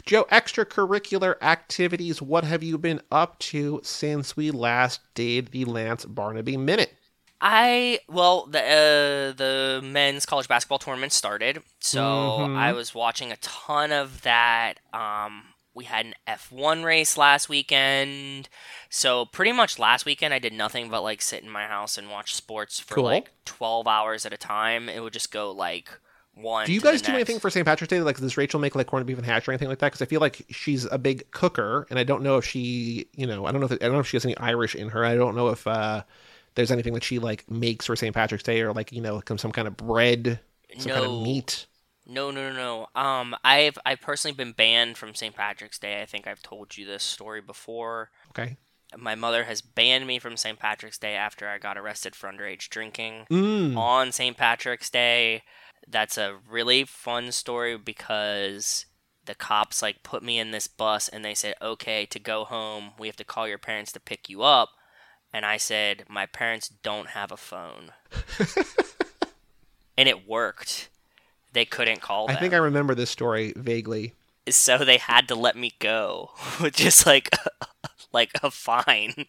Joe, extracurricular activities. What have you been up to since we last did the Lance Barnaby minute? I well the uh, the men's college basketball tournament started, so Mhm. I was watching a ton of that. Um, we had an F1 race last weekend, so pretty much last weekend I did nothing but like sit in my house and watch sports for Cool. like twelve hours at a time. It would just go like one. Do you guys do next. anything for St. Patrick's Day? Like, does Rachel make like corned beef and hash or anything like that? Because I feel like she's a big cooker, and I don't know if she, you know, I don't know if I don't know if she has any Irish in her. I don't know if uh there's anything that she like makes for St. Patrick's Day or like you know some kind of bread, some kind No. of meat. No, no, no, no. Um, I've I've personally been banned from St. Patrick's Day. I think I've told you this story before. Okay. my mother has banned me from St. Patrick's Day after I got arrested for underage drinking Mm. on St. Patrick's Day. That's a really fun story because the cops like put me in this bus and they said, "Okay, to go home, we have to call your parents to pick you up." And I said, "My parents don't have a phone." and it worked. They couldn't call I them. think I remember this story vaguely. so they had to let me go with just like like a fine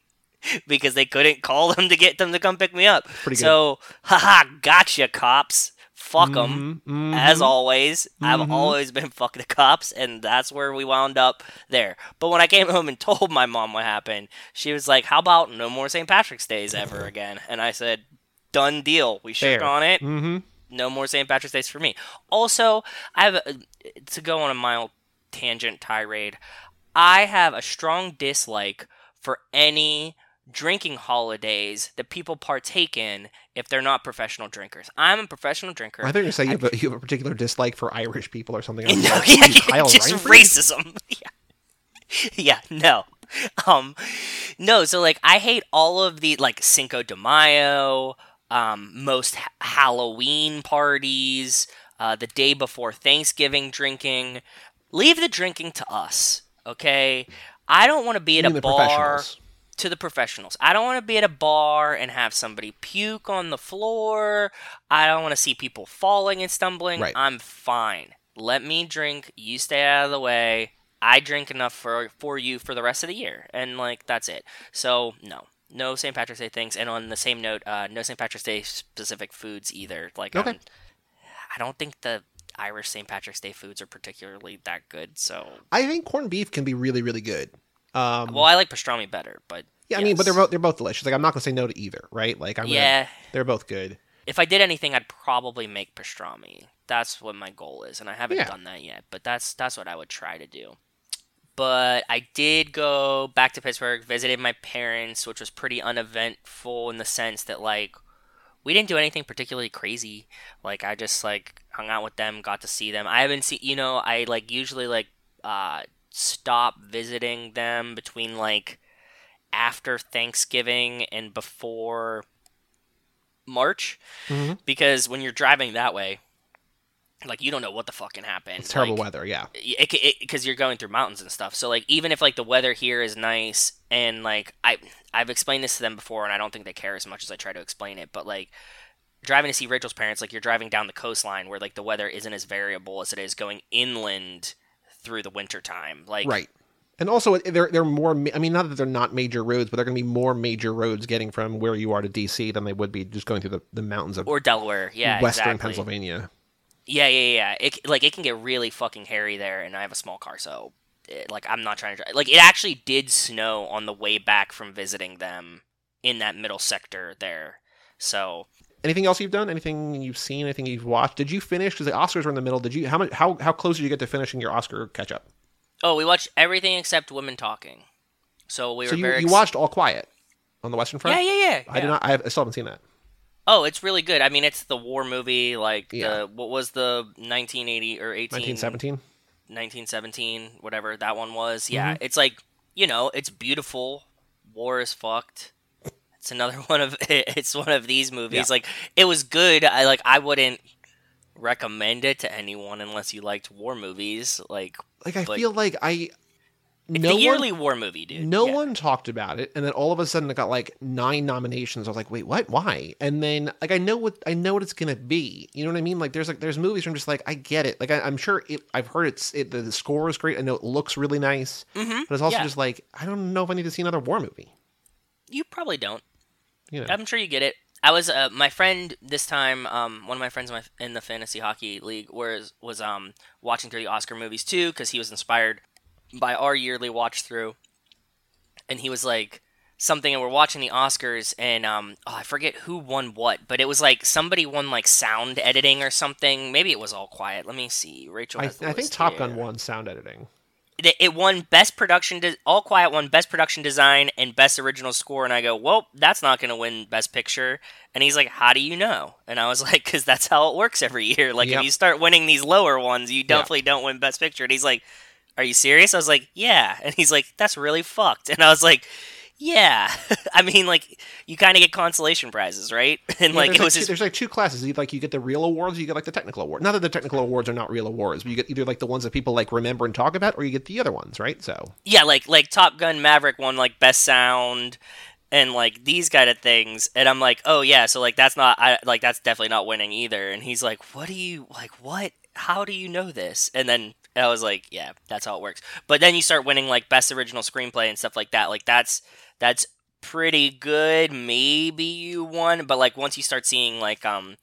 because they couldn't call them to get them to come pick me up. Pretty good. So, haha, gotcha, cops. Fuck them. Mhm, As mhm. always, I've Mhm. always been fuck the cops, and that's where we wound up there. But when I came home and told my mom what happened, she was like, "How about no more St. Patrick's Days ever again?" And I said, "Done deal. We shook Fair. on it Mhm. no more St. Patrick's Days for me. Also, I have a, to go on a mild tangent tirade. I have a strong dislike for any drinking holidays that people partake in if they're not professional drinkers. I'm a professional drinker. I thought you were saying you have, a, you have a particular dislike for Irish people or something. I was no, like, yeah, "Geez, Kyle just Reinford?" racism. yeah. yeah, no. Um no, so like I hate all of the like Cinco de Mayo, um most ha- Halloween parties, uh the day before Thanksgiving drinking. Leave the drinking to us, okay? I don't want to be at a bar. To the professionals. I don't want to be at a bar and have somebody puke on the floor. I don't want to see people falling and stumbling. Right. I'm fine. Let me drink. You stay out of the way. I drink enough for for you for the rest of the year, and like that's it. So no, no St. Patrick's Day things. And on the same note, uh, no St. Patrick's Day specific foods either. Like Okay. I'm- I don't think the Irish St. Patrick's Day foods are particularly that good. So I think corned beef can be really, really good. Um, well, I like pastrami better, but yeah, I mean, but they're both they're both delicious. Like I'm not gonna say no to either, right? Like I'm gonna, yeah. they're both good. if I did anything, I'd probably make pastrami. That's what my goal is, and I haven't Yeah. done that yet. But that's that's what I would try to do. But I did go back to Pittsburgh, visited my parents, which was pretty uneventful in the sense that like we didn't do anything particularly crazy. Like I just like hung out with them, got to see them. I haven't seen, you know, I like usually like uh stop visiting them between like after Thanksgiving and before March Mhm. because when you're driving that way, like you don't know what the fuck can happen. It's terrible Like, weather. Yeah, because you're going through mountains and stuff. So like even if like the weather here is nice and like I I've explained this to them before and I don't think they care as much as I try to explain it, but like driving to see Rachel's parents, like you're driving down the coastline where like the weather isn't as variable as it is going inland through the winter time. Like Right. And also, they're they're more. I mean, not that they're not major roads, but they're going to be more major roads getting from where you are to DC than they would be just going through the, the mountains of or Delaware, yeah, western exactly. Pennsylvania. Yeah, yeah, yeah. It like it can get really fucking hairy there, and I have a small car, so it, like I'm not trying to drive. Like it actually did snow on the way back from visiting them in that middle sector there. So Anything else you've done? Anything you've seen? Anything you've watched? Did you finish? Because the Oscars were in the middle. Did you? How much? How how close did you get to finishing your Oscar catch up? oh, we watched everything except women talking. So we so were you, very you ex- watched All Quiet on the Western Front. Yeah, yeah, yeah. I yeah. did not. I, have, I still haven't seen that. Oh, it's really good. I mean, it's the war movie, like Yeah. the what was the 1980 or 18 1917. 1917, whatever that one was. Yeah, Mm-hmm. it's like you know, it's beautiful. War is fucked. It's another one of it's one of these movies. Yeah. Like it was good. I like I wouldn't recommend it to anyone unless you liked war movies. Like Like I feel like I. it's No the one yearly war movie, dude. No Yeah. one talked about it, and then all of a sudden it got like nine nominations. I was like, "Wait, what? Why?" And then like I know what I know what it's gonna be. You know what I mean? Like there's like there's movies where I'm just like I get it. Like I, I'm sure it, I've heard it's it, the, the score is great. I know it looks really nice, Mhm. but it's also Yeah. just like I don't know if I need to see another war movie. You probably don't. You know? I'm sure you get it. I was uh, my friend this time. Um, one of my friends in, the fantasy hockey league was was um watching through the Oscar movies too because he was inspired by our yearly watch through, and he was like something, and we're watching the Oscars, and um oh I forget who won what, but it was like somebody won like sound editing or something. Maybe it was all quiet. Let me see. Rachel, I, I think Top Gun won sound editing. It, it won best production de- all quiet won best production design and best original score and i go well that's not going to win best picture. And he's like how do you know? And i was like because that's how it works every year. Like Yep. if you start winning these lower ones you definitely don't win best picture. And he's like are you serious? I was like yeah. And he's like that's really fucked. And i was like yeah i mean like you kind of get consolation prizes right and Yeah, like there's it was two, just there's like two classes. You like you get the real awards, you get like the technical award. Not that the technical awards are not real awards, but you get either like the ones that people like remember and talk about, or you get the other ones, right? So yeah, like like Top Gun Maverick won like best sound and like these kind of things, and I'm like, oh yeah, so like that's not I like that's definitely not winning either. And he's like, what do you like? What? How do you know this? And then I was like, yeah, that's how it works. But then you start winning like best original screenplay and stuff like that. Like that's that's pretty good. Maybe you won, but like once you start seeing like um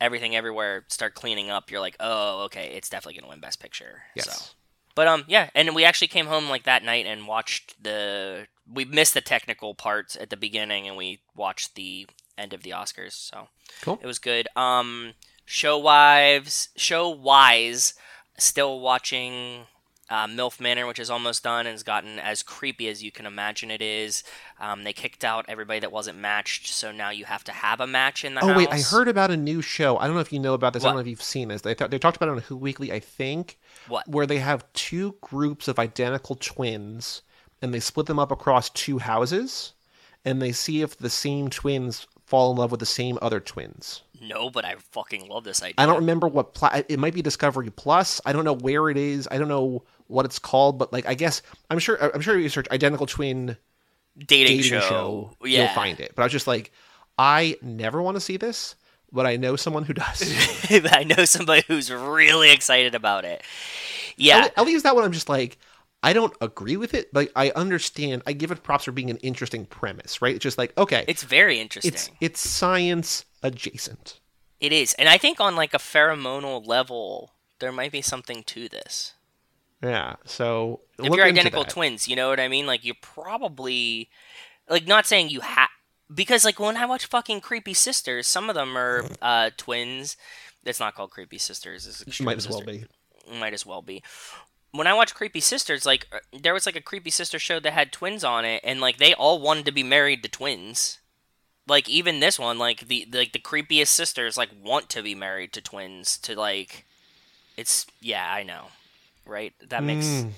everything everywhere start cleaning up, you're like, oh okay, it's definitely gonna win best picture. yes, So. But um, yeah, and we actually came home like that night and watched the. We missed the technical parts at the beginning, and we watched the end of the Oscars. So Cool. it was good. Um, show wives, show wise, still watching. Uh, MILF Manor, which is almost done and has gotten as creepy as you can imagine it is. Um, they kicked out everybody that wasn't matched, so now you have to have a match in the Oh house. wait, I heard about a new show. I don't know if you know about this. I don't know if you've seen this. They th- they talked about it on Who Weekly, I think, What? where they have two groups of identical twins, and they split them up across two houses, and they see if the same twins fall in love with the same other twins. No, but I fucking love this idea. I don't remember what pla- it might be Discovery Plus. I don't know where it is. I don't know what it's called, but like I guess I'm sure I'm sure if you search identical twin dating, dating show. show, Yeah. you'll find it. But I was just like, I never want to see this, but I know someone who does. I know somebody who's really excited about it. Yeah, At, at least that one, I'm just like, I don't agree with it, but I understand. I give it props for being an interesting premise, right? It's just like, okay, it's very interesting. it's it's science adjacent. It is, and I think on like a pheromonal level, there might be something to this. Yeah. So if you're identical twins, you know what I mean? Like you're probably like not saying you have because like when I watch fucking Creepy Sisters, some of them are uh, twins. It's not called Creepy Sisters. It's might as well be. might as well be. When I watch Creepy Sisters, like uh, there was like a Creepy Sister show that had twins on it, and like they all wanted to be married to twins. Like even this one, like the like the creepiest sisters like want to be married to twins. To like, it's yeah, I know, right? That makes. Mm.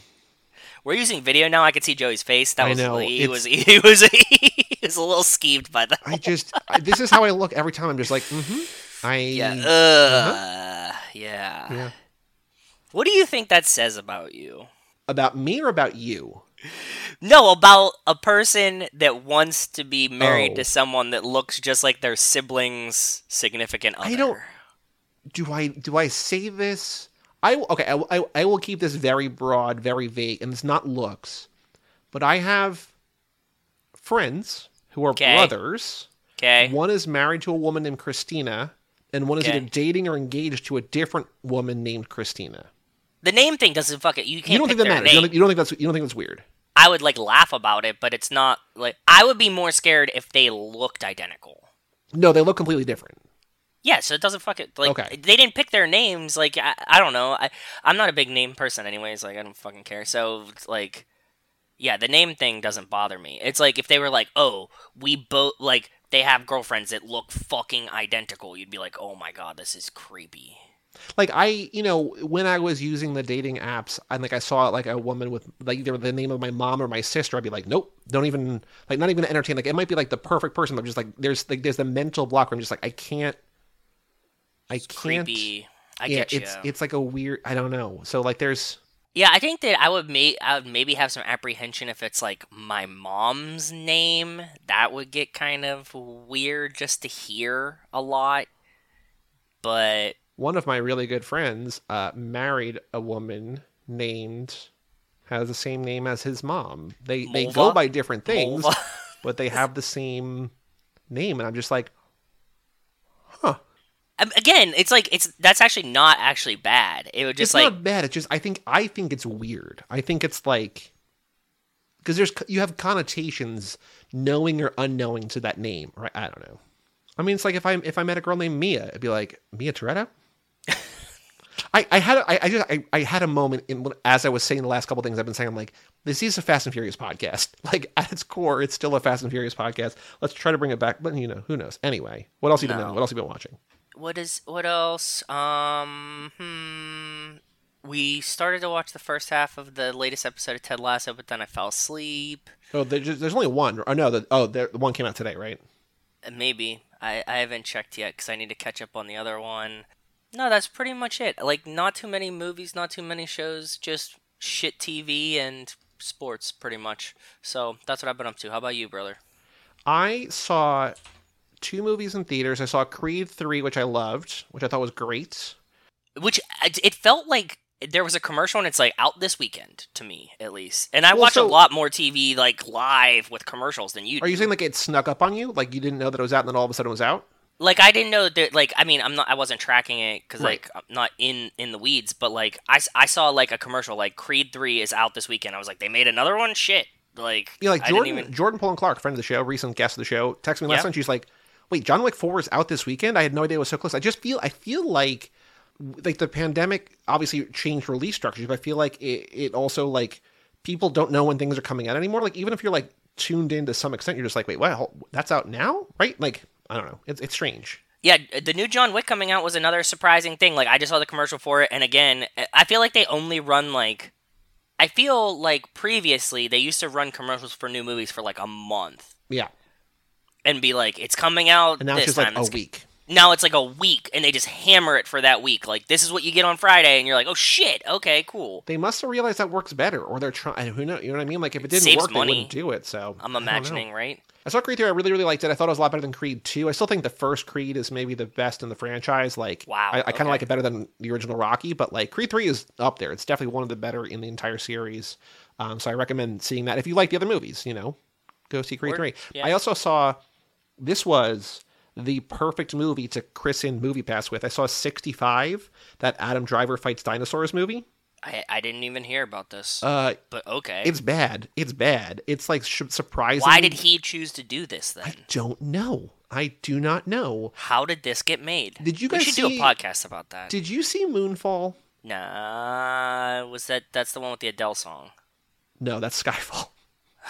We're using video now. I can see Joey's face. That I was know, he it's- was he was he was a little skeeved by that. I just I, this is how I look every time. I'm just like, mm-hmm. I yeah, uh, uh-huh. yeah. yeah. What do you think that says about you? About me or about you? No, about a person that wants to be married Oh. to someone that looks just like their sibling's significant other. I don't- do I do I say this? I okay. I, I, I will keep this very broad, very vague, and it's not looks, but I have friends who are Okay. brothers. Okay. One is married to a woman named Christina, and one is Okay. either dating or engaged to a different woman named Christina. The name thing doesn't fuck it. You can't You don't think that matters? You don't, you don't think that's you don't think that's weird? I would like laugh about it, but it's not like I would be more scared if they looked identical. No, they look completely different. Yeah, so it doesn't fuck it. Like Okay. they didn't pick their names. Like I, I don't know. I I'm not a big name person, anyways. Like I don't fucking care. So like, yeah, the name thing doesn't bother me. It's like if they were like, oh, we both like they have girlfriends that look fucking identical. You'd be like, oh my god, this is creepy. Like I, you know, when I was using the dating apps, and like I saw like a woman with like either the name of my mom or my sister, I'd be like, nope, don't even like not even entertain. Like it might be like the perfect person, but just like there's like there's the mental block where I'm just like I can't, I can't. Creepy. I yeah, get you. it's it's like a weird. I don't know. So like there's Yeah, I think that I would may I would maybe have some apprehension if it's like my mom's name. That would get kind of weird just to hear a lot. But one of my really good friends uh, married a woman named has the same name as his mom. They they go by different things, Mulva. but they have the same name, and I'm just like, huh. Again, it's like it's that's actually not actually bad. It would just it's like not bad. It's just I think I think it's weird. I think it's like because there's you have connotations, knowing or unknowing to that name, right? I don't know. I mean, it's like if I if I met a girl named Mia, it'd be like Mia Toretto. I, I had I, I just I, I had a moment in as I was saying the last couple things I've been saying I'm like this is a Fast and Furious podcast like at its core it's still a Fast and Furious podcast let's try to bring it back but you know who knows anyway what else you been No. doing what else you been watching what is what else? Um, hmm. We started to watch the first half of the latest episode of Ted Lasso, but then I fell asleep. oh there's, there's only one oh no the, oh there, the one came out today right Uh, Maybe I I haven't checked yet because I need to catch up on the other one. No, that's pretty much it. Like, not too many movies, not too many shows, just shit TV and sports, pretty much. So that's what I've been up to. How about you, brother? I saw two movies in theaters. I saw Creed 3, which I loved, which I thought was great. Which it felt like there was a commercial and it's like out this weekend to me at least. And I Well, watch so- a lot more TV like live with commercials than you. Do. Are you saying like it snuck up on you? Like you didn't know that it was out and then all of a sudden it was out? Like I didn't know that like I mean I'm not I wasn't tracking it because Right. like I'm not in in the weeds but like I, I saw like a commercial like Creed three is out this weekend I was like they made another one shit like Yeah, like I didn't Jordan even Jordan Pullen Clark, friend of the show, recent guest of the show, texted me last Yeah. night. She's like, "Wait, John Wick 4 is out this weekend? I had no idea it was so close." I just feel I feel like like the pandemic obviously changed release structures, but I feel like it, it also like people don't know when things are coming out anymore. Like even if you're like tuned in to some extent, you're just like, "Wait, what? That's out now?" Right? Like I don't know. It's it's strange. yeah the new John Wick coming out was another surprising thing like I just saw the commercial for it and again I feel like they only run like I feel like previously they used to run commercials for new movies for like a month Yeah. and be like it's coming out And now this it's just like time. a It's- week. now it's like a week and they just hammer it for that week like this is what you get on friday and you're like oh shit okay cool They must have realized that works better, or they're trying. Who knows? You know what I mean? Like if it didn't Saves work, money. they wouldn't do it. So i'm I don't know. imagining right I saw Creed 3. I really, really liked it. I thought it was a lot better than Creed 2. I still think the first Creed is maybe the best in the franchise. Like, Wow, I, I kind of okay. like it better than the original Rocky, but like Creed 3 is up there. It's definitely one of the better in the entire series. Um, so I recommend seeing that. If you like the other movies, you know, go see Creed Word. 3. Yeah. I also saw, this was the perfect movie to christen Movie Pass with. I saw 65, that Adam Driver fights dinosaurs movie. I, I didn't even hear about this Uh, but okay it's bad. It's bad. It's like sh- surprising. why did he choose to do this then I don't know. I do not know. how did this get made Did you we guys should do a podcast about that Did you see Moonfall? nah was that that's the one with the adele song No, that's Skyfall.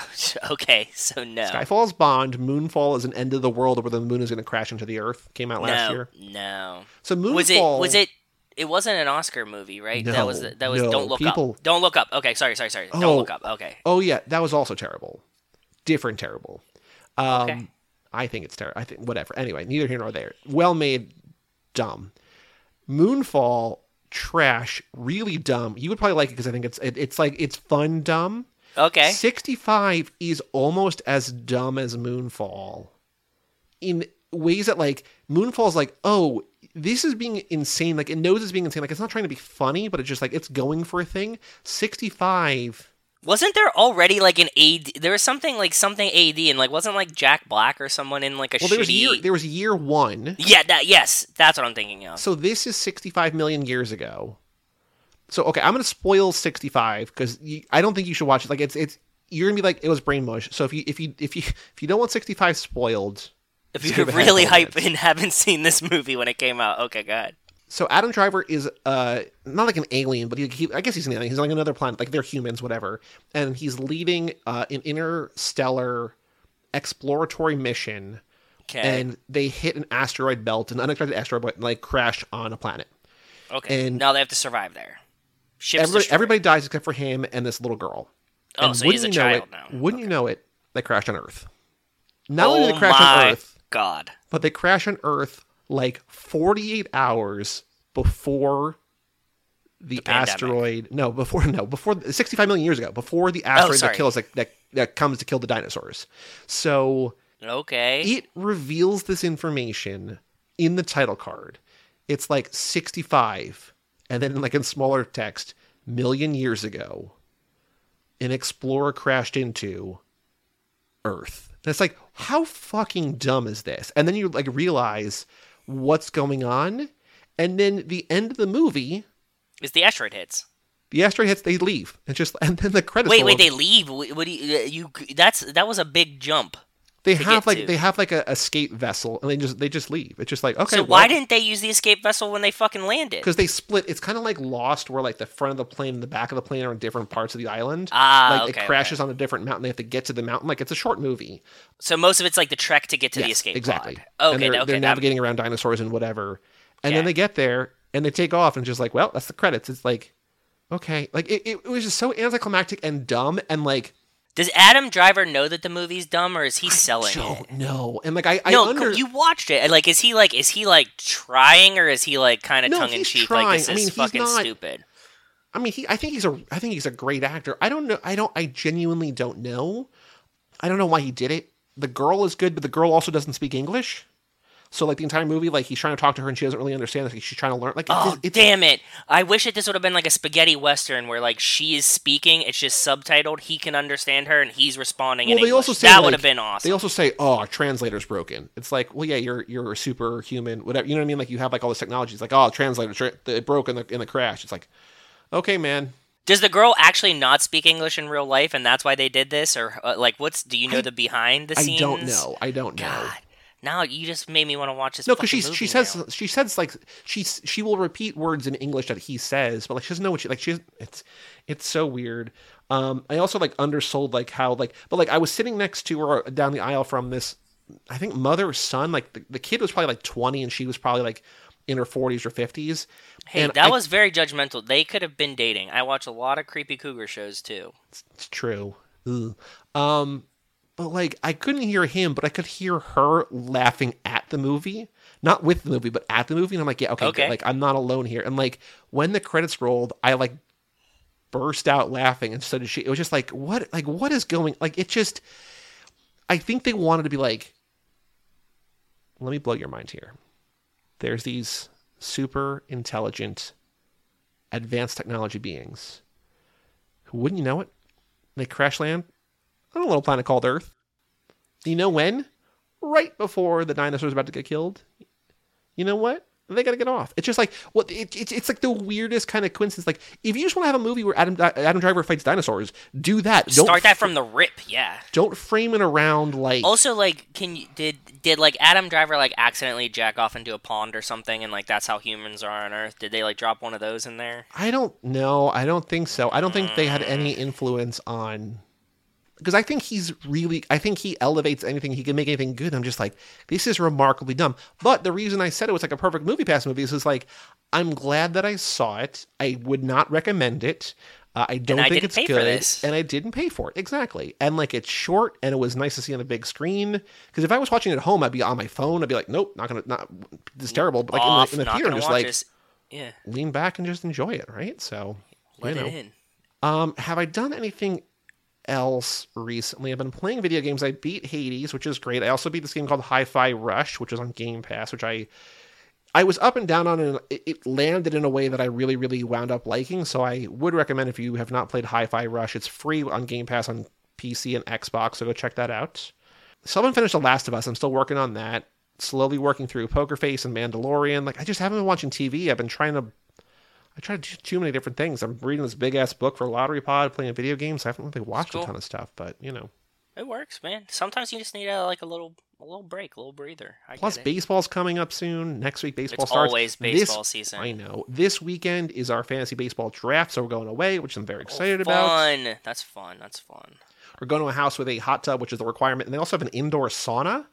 okay so no Skyfall's Bond. Moonfall is an end of the world where the moon is going to crash into the earth. Came out last no year. no So Moonfall was it was it it wasn't an Oscar movie, right? that was No, that was no, Don't Look people- Up. Don't Look Up. Okay, sorry, sorry, sorry. Oh. Don't Look Up. Okay. Oh yeah, that was also terrible. Different terrible. Um, Okay. I think it's terrible. I think whatever. Anyway, neither here nor there. Well made, dumb. Moonfall, trash, really dumb. You would probably like it because I think it's it, it's like it's fun dumb. Okay. 65 is almost as dumb as Moonfall in ways that like Moonfall is like, oh, this is being insane. Like it knows it's being insane. Like it's not trying to be funny, but it's just like it's going for a thing. 65. Wasn't there already like an AD? There was something like something AD, and like wasn't like Jack Black or someone in like a Well, shitty. there was year there was year one. yeah, that yes, that's what I'm thinking of. So this is 65 million years ago. So okay, I'm gonna spoil 65 because I don't think you should watch it. Like it's it's you're gonna be like it was brain mush. So if you if you if you if you don't want 65 spoiled, If you're really hype and haven't seen this movie when it came out, okay, God. So Adam Driver is uh not like an alien, but he, he I guess he's an alien. He's like another planet, like they're humans, whatever. And he's leading uh, an interstellar exploratory mission, Okay. and they hit an asteroid belt, an unexpected asteroid, belt, and like crash on a planet. okay. and- now they have to survive there. Ships Everybody, destroyed. everybody dies except for him and this little girl. Oh, and so he's a child it, now. Wouldn't you know it? They crashed on Earth. Not only oh did they crash my on Earth, god. but they crash on Earth like 48 hours before the, pandemic. asteroid. No, before no, before 65 million years ago, before the oh, asteroid that kills that, that that comes to kill the dinosaurs. So Okay. it reveals this information in the title card. It's like 65, and then like in smaller text, million years ago, an explorer crashed into Earth. And it's like, how fucking dumb is this? And then you like realize what's going on, and then the end of the movie, Is the asteroid hits? the asteroid hits, they leave. And just, and then the credits. Wait, wait, they leave. What what do you, uh, you? That's that was a big jump. They have like to. they have like a escape vessel, and they just they just leave. It's just like okay, so well, why didn't they use the escape vessel when they fucking landed? because they split. It's kind of like Lost, where like the front of the plane and the back of the plane are in different parts of the island. Ah, like okay, it crashes on a different mountain. They have to get to the mountain. Like it's a short movie. So most of it's like the trek to get to the escape exactly. pod. Okay, they're, okay, they're navigating around dinosaurs and whatever. And Yeah. then they get there and they take off and just like, well, that's the credits. It's like, okay, like it, it was just so anticlimactic and dumb and like Does Adam Driver know that the movie's dumb, or is he selling it? don't know. And like I, I No, under you watched it. Like, is he like, is he like trying, or is he like kind of No, tongue in cheek? Like, this. I mean, he's fucking not- stupid. I mean, he. I think he's a. I think he's a great actor. I don't know. I don't. I genuinely don't know. I don't know why he did it. The girl is good, but the girl also doesn't speak English. So like the entire movie, like he's trying to talk to her and she doesn't really understand. Like she's trying to learn. Like Oh it's, it's, damn it! I wish that this would have been like a spaghetti western where like she is speaking, it's just subtitled. He can understand her, and he's responding. Well, in they also English. say that like, would have been awesome. They also say, "Oh, our translator's broken." It's like, well, yeah, you're you're a superhuman, whatever. You know what I mean? Like you have like all this technology. It's like, oh, translator tra- it broke in the in the crash. It's like, okay, man. Does the girl actually not speak English in real life, and that's why they did this, or uh, like, what's? Do you know I- the behind the scenes? I don't know. I don't know. God, now you just made me want to watch this. No, because she she says now. she says like she she will repeat words in English that he says, but like she doesn't know what she like. She it's it's so weird. Um, I also like undersold like how like, but like I was sitting next to her down the aisle from this, I think mother or son. Like the, the kid was probably like twenty and she was probably like in her forties or fifties. Hey, and that I- was very judgmental. They could have been dating. I watch a lot of creepy cougar shows too. It's true. Ugh. Um, but like I couldn't hear him, but I could hear her laughing at the movie, not with the movie, but at the movie. And I'm like, yeah, okay. Okay. like I'm not alone here. And like when the credits rolled, I like burst out laughing, and so did she. It was just like, what, like what is going? Like it just, I think they wanted to be like, let me blow your mind here. There's these super intelligent, advanced technology beings. who Wouldn't you know it? They crash land on a little planet called Earth. You know when? Right before the dinosaurs about to get killed. You know what? They got to get off. It's just like what it, it, it's like the weirdest kind of coincidence. Like if you just want to have a movie where Adam uh, Adam Driver fights dinosaurs, do that. Don't Start that from the rip, yeah. don't frame it around like Also, like, can you did did like Adam Driver like accidentally jack off into a pond or something, and like that's how humans are on Earth? Did they like drop one of those in there? I don't know. I don't think so. I don't think they had mm. any influence on because I think he's really I think he elevates anything he can make anything good. I'm just like this is remarkably dumb. But the reason I said it was like a perfect movie pass movie is, is like I'm glad that I saw it. I would not recommend it. Uh, I don't I think it's pay for good, this. and I didn't pay for it exactly. And like it's short, and it was nice to see on a big screen. Because if I was watching it at home, I'd be on my phone. I'd be like, nope, not gonna, not this is terrible. But like Off, in the, in the theater, just like this. Yeah, lean back and just enjoy it, right? So let you know. it in. Um, have I done anything else recently? I've been playing video games. I beat Hades, which is great. I also beat this game called Hi-Fi Rush, which is on Game Pass, which I I was up and down on it. It landed in a way that I really, really wound up liking. So I would recommend if you have not played Hi-Fi Rush, it's free on Game Pass on PC and Xbox, so go check that out. Haven't finished The Last of Us. I'm still working on that. Slowly working through Poker Face and Mandalorian. Like I just haven't been watching TV. I've been trying to. I try to do too many different things. I'm reading this big ass book for Lottery Pod, playing video games. I haven't really watched cool. a ton of stuff, but you know. It works, man. Sometimes you just need a like a little a little break, a little breather. I Plus, baseball's coming up soon. Next week, baseball it's starts. always This- baseball season. I know. This weekend is our fantasy baseball draft, so we're going away, which I'm very Oh, excited about. fun. That's fun. That's fun. We're going to a house with a hot tub, which is the requirement, and they also have an indoor sauna.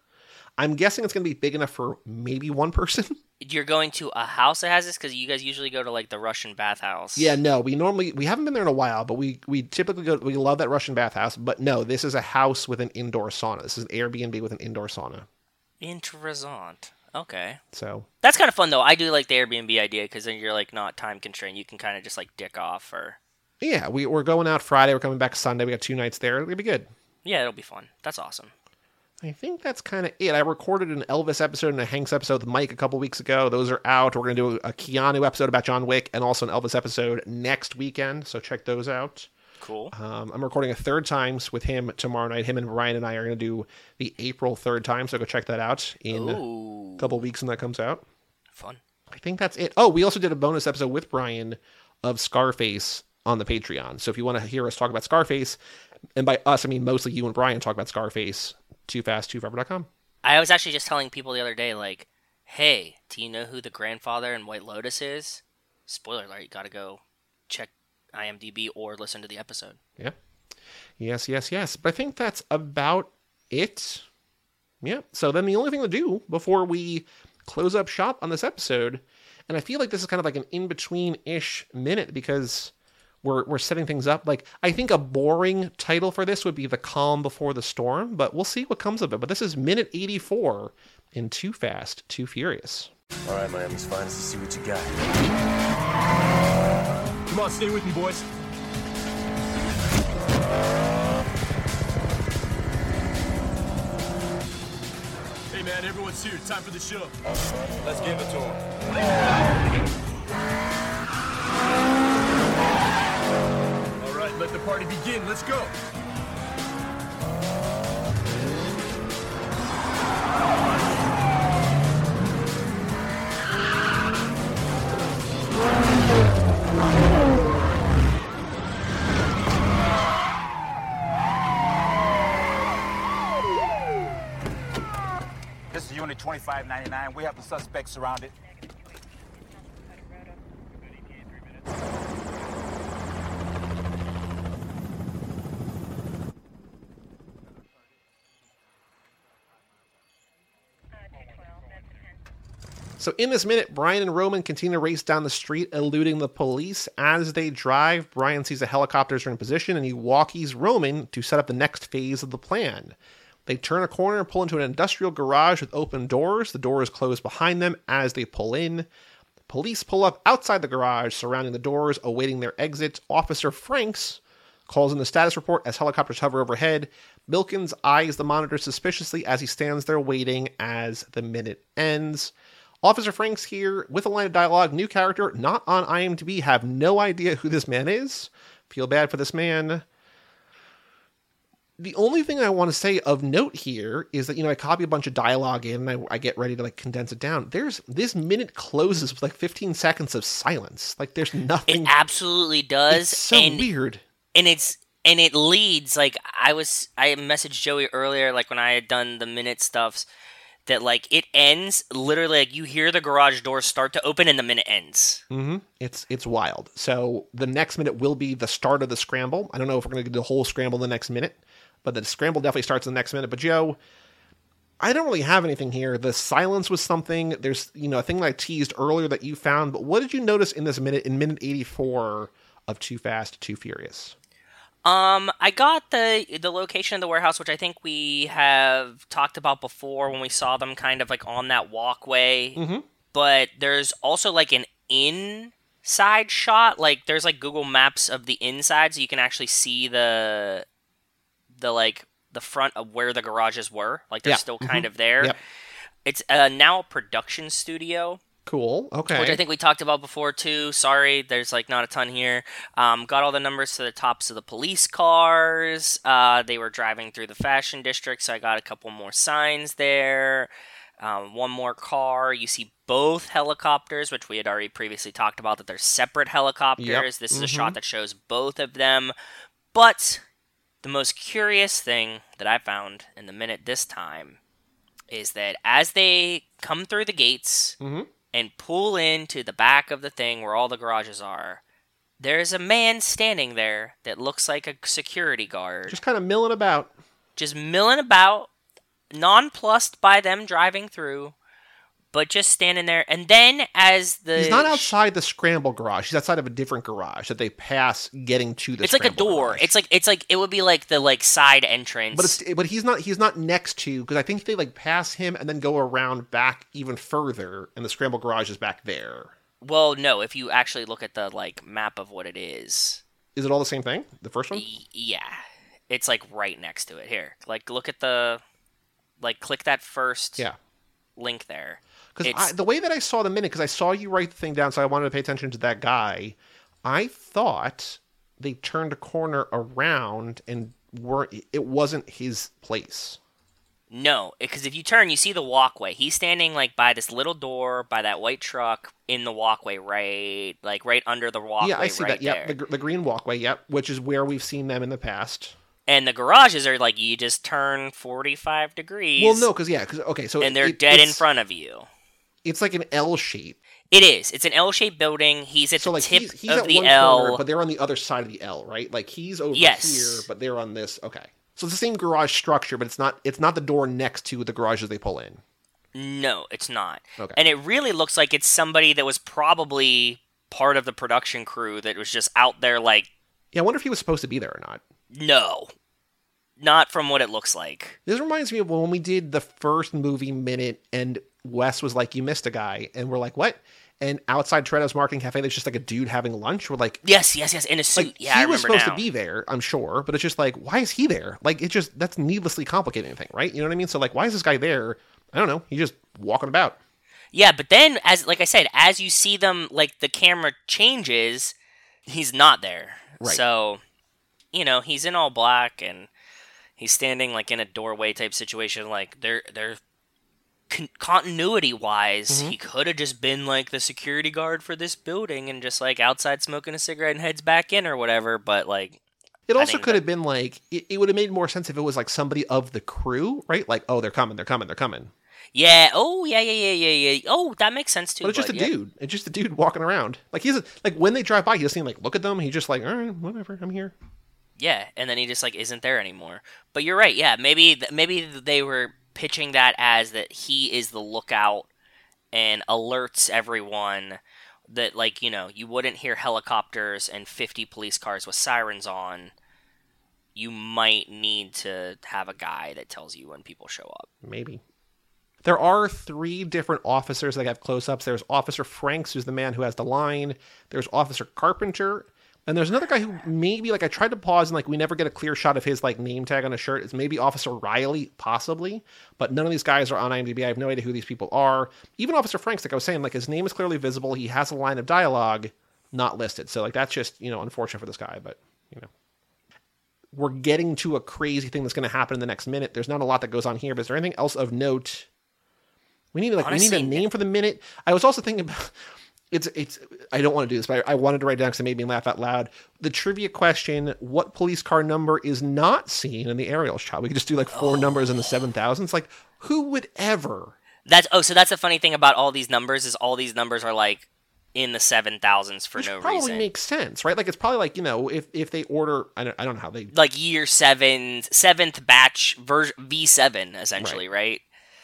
I'm guessing it's going to be big enough for maybe one person. You're going to a house that has this because you guys usually go to like the Russian bathhouse. yeah, no, we normally we haven't been there in a while, but we we typically go. We love that Russian bathhouse, but no, this is a house with an indoor sauna. This is an Airbnb with an indoor sauna. Interessant. Okay. So That's kind of fun though. I do like the Airbnb idea because then you're like not time constrained. You can kind of just like dick off or yeah, we we're going out Friday. We're coming back Sunday. We got two nights there. It'll be good. yeah, it'll be fun. That's awesome. I think that's kind of it. I recorded an Elvis episode and a Hanks episode with Mike a couple weeks ago. Those are out. We're going to do a Keanu episode about John Wick and also an Elvis episode next weekend. So check those out. Cool. Um, I'm recording a third times with him tomorrow night. Him and Ryan and I are going to do the April third time. So go check that out in Ooh, a couple weeks when that comes out. fun. I think that's it. Oh, we also did a bonus episode with Brian of Scarface on the Patreon. So if you want to hear us talk about Scarface, and by us, I mean mostly you and Brian talk about Scarface, too fast, too forever.com. I was actually just telling people the other day, like, hey, do you know who the grandfather in White Lotus is? Spoiler alert, you gotta go check IMDb or listen to the episode. Yeah. Yes, yes, yes. But I think that's about it. Yeah. So then the only thing to do before we close up shop on this episode, and I feel like this is kind of like an in between ish minute because we're we're setting things up. Like I think a boring title for this would be The Calm Before the Storm, but we'll see what comes of it. But this is minute 84 in Too Fast, Too Furious. All right, Miami's finest. Let's see what you got. Come on, stay with me, boys. Hey, man, everyone's here. Time for the show. Let's give it to him. Let's go. This is Unit 2599. We have the suspect surrounded. So in this minute, Brian and Roman continue to race down the street, eluding the police. As they drive, Brian sees the helicopters are in position, and he walkies Roman to set up the next phase of the plan. They turn a corner and pull into an industrial garage with open doors. The doors close behind them as they pull in. Police pull up outside the garage, surrounding the doors, awaiting their exit. Officer Franks calls in the status report as helicopters hover overhead. Bilkins eyes the monitor suspiciously as he stands there waiting as the minute ends. Officer Franks here with a line of dialogue, new character, not on IMDb, have no idea who this man is. Feel bad for this man. The only thing I want to say of note here is that you know I copy a bunch of dialogue in and I, I get ready to like condense it down. There's this minute closes with like 15 seconds of silence. Like there's nothing. It absolutely does. it's so and, weird. and it's and it leads like I was I messaged Joey earlier, like when I had done the minute stuffs, that like it ends literally like you hear the garage door start to open and the minute ends. hmm It's it's wild. So the next minute will be the start of the scramble. I don't know if we're going to do the whole scramble in the next minute, but the scramble definitely starts in the next minute. But Joe, I don't really have anything here. The silence was something. There's you know a thing that I teased earlier that you found. But what did you notice in this minute in minute 84 of Too Fast, Too Furious? Um, I got the the location of the warehouse, which I think we have talked about before when we saw them kind of like on that walkway. Mhm. But there's also like an inside shot. Like there's like Google Maps of the inside, so you can actually see the the like the front of where the garages were. Like they're Yeah. still kind of there. Yep. It's uh, now a production studio, Cool. Okay. which I think we talked about before too. Sorry, there's like not a ton here. Um, got all the numbers to the tops of the police cars. Uh, they were driving through the fashion district, so I got a couple more signs there. Um, one more car. You see both helicopters, which we had already previously talked about, that they're separate helicopters. This is a shot that shows both of them. But the most curious thing that I found in the minute this time is that as they come through the gates Mhm. And pull into the back of the thing where all the garages are, there's a man standing there that looks like a security guard, Just kind of milling about. just milling about, nonplussed by them driving through, but just standing there. And then as the He's not outside the scramble garage. He's outside of a different garage that they pass getting to the. it's like a door. garage. It's like it's like it would be like the like side entrance. But it's but he's not he's not next to because I think they like pass him and then go around back even further and the scramble garage is back there. well, no. If you actually look at the like map of what it is, Is it all the same thing? The first one? y- yeah, it's like right next to it. Here, like look at the like click that first Yeah. link there. Because the way that I saw the minute, because I saw you write the thing down, so I wanted to pay attention to that guy. I thought they turned a corner around and were it wasn't his place. No, because if you turn, you see the walkway. He's standing like by this little door, by that white truck in the walkway, right, like right under the walkway. yeah, I see right that. Yep, the, the green walkway. Yep, which is where we've seen them in the past. And the garages are like you just turn forty-five degrees. Well, no, because yeah, because okay, so and they're it- dead in front of you. It's like an L shape. It is. It's an L-shaped building. He's at So the like tip he's, he's of at the one L. corner, but they're on the other side of the L, right? Like he's over Yes. here, but they're on this. Okay, so it's the same garage structure, but it's not. It's not the door next to the garages they pull in. No, it's not. Okay. And it really looks like it's somebody that was probably part of the production crew that was just out there like, Yeah, I wonder if he was supposed to be there or not. no. Not from what it looks like. This reminds me of when we did the first movie minute, and Wes was like, "You missed a guy," and we're like, "What?" And outside Toretto's Marketing Cafe, there's just like a dude having lunch. We're like, Yes, yes, yes, in a suit. like yeah, he I was supposed now. to be there, I'm sure, but it's just like, why is he there? Like, it just that's needlessly complicating anything, right? You know what I mean? So like, why is this guy there? I don't know. He's just walking about. Yeah, but then as like I said, as you see them like the camera changes, he's not there. Right. So, you know, he's in all black and he's standing like in a doorway type situation like they're they're con- continuity wise, Mm-hmm. he could have just been like the security guard for this building and just like outside smoking a cigarette and heads back in or whatever, but like It also could that- have been like it, it would have made more sense if it was like somebody of the crew, right? Like, oh, they're coming, they're coming, they're coming. yeah, oh yeah, yeah, yeah, yeah, yeah. Oh, that makes sense too. But it's just a yeah. dude. It's just a dude walking around. Like he's a, like when they drive by, he doesn't even like look at them. He's just like, all right, whatever, I'm here. Yeah, and then he just like isn't there anymore. But you're right. Yeah, maybe th- maybe they were pitching that as that he is the lookout and alerts everyone that like you know you wouldn't hear helicopters and 50 police cars with sirens on. You might need to have a guy that tells you when people show up. Maybe. There are three different officers that have close ups. There's Officer Franks, who's the man who has the line. There's Officer Carpenter. And there's another guy who maybe, like, I tried to pause and, like, we never get a clear shot of his, like, name tag on a shirt. It's maybe Officer Riley, possibly. But none of these guys are on IMDb. I have no idea who these people are. Even Officer Franks, like I was saying, like, his name is clearly visible. He has a line of dialogue not listed. So, like, that's just, you know, unfortunate for this guy. But, you know we're getting to a crazy thing that's going to happen in the next minute. There's not a lot that goes on here, but is there anything else of note? We need like we need a name for the minute. I was also thinking about it's it's. I don't want to do this, but I, I wanted to write it down because it made me laugh out loud. The trivia question: What police car number is not seen in the aerial shot? We could just do like four numbers in the seven thousands. Like who would ever? That's oh, so that's the funny thing about all these numbers is all these numbers are like in the seven thousands for Which no probably reason. Probably makes sense, right? Like it's probably like you know if if they order, I don't, I don't know how they like year seven, seventh batch version V seven essentially, right?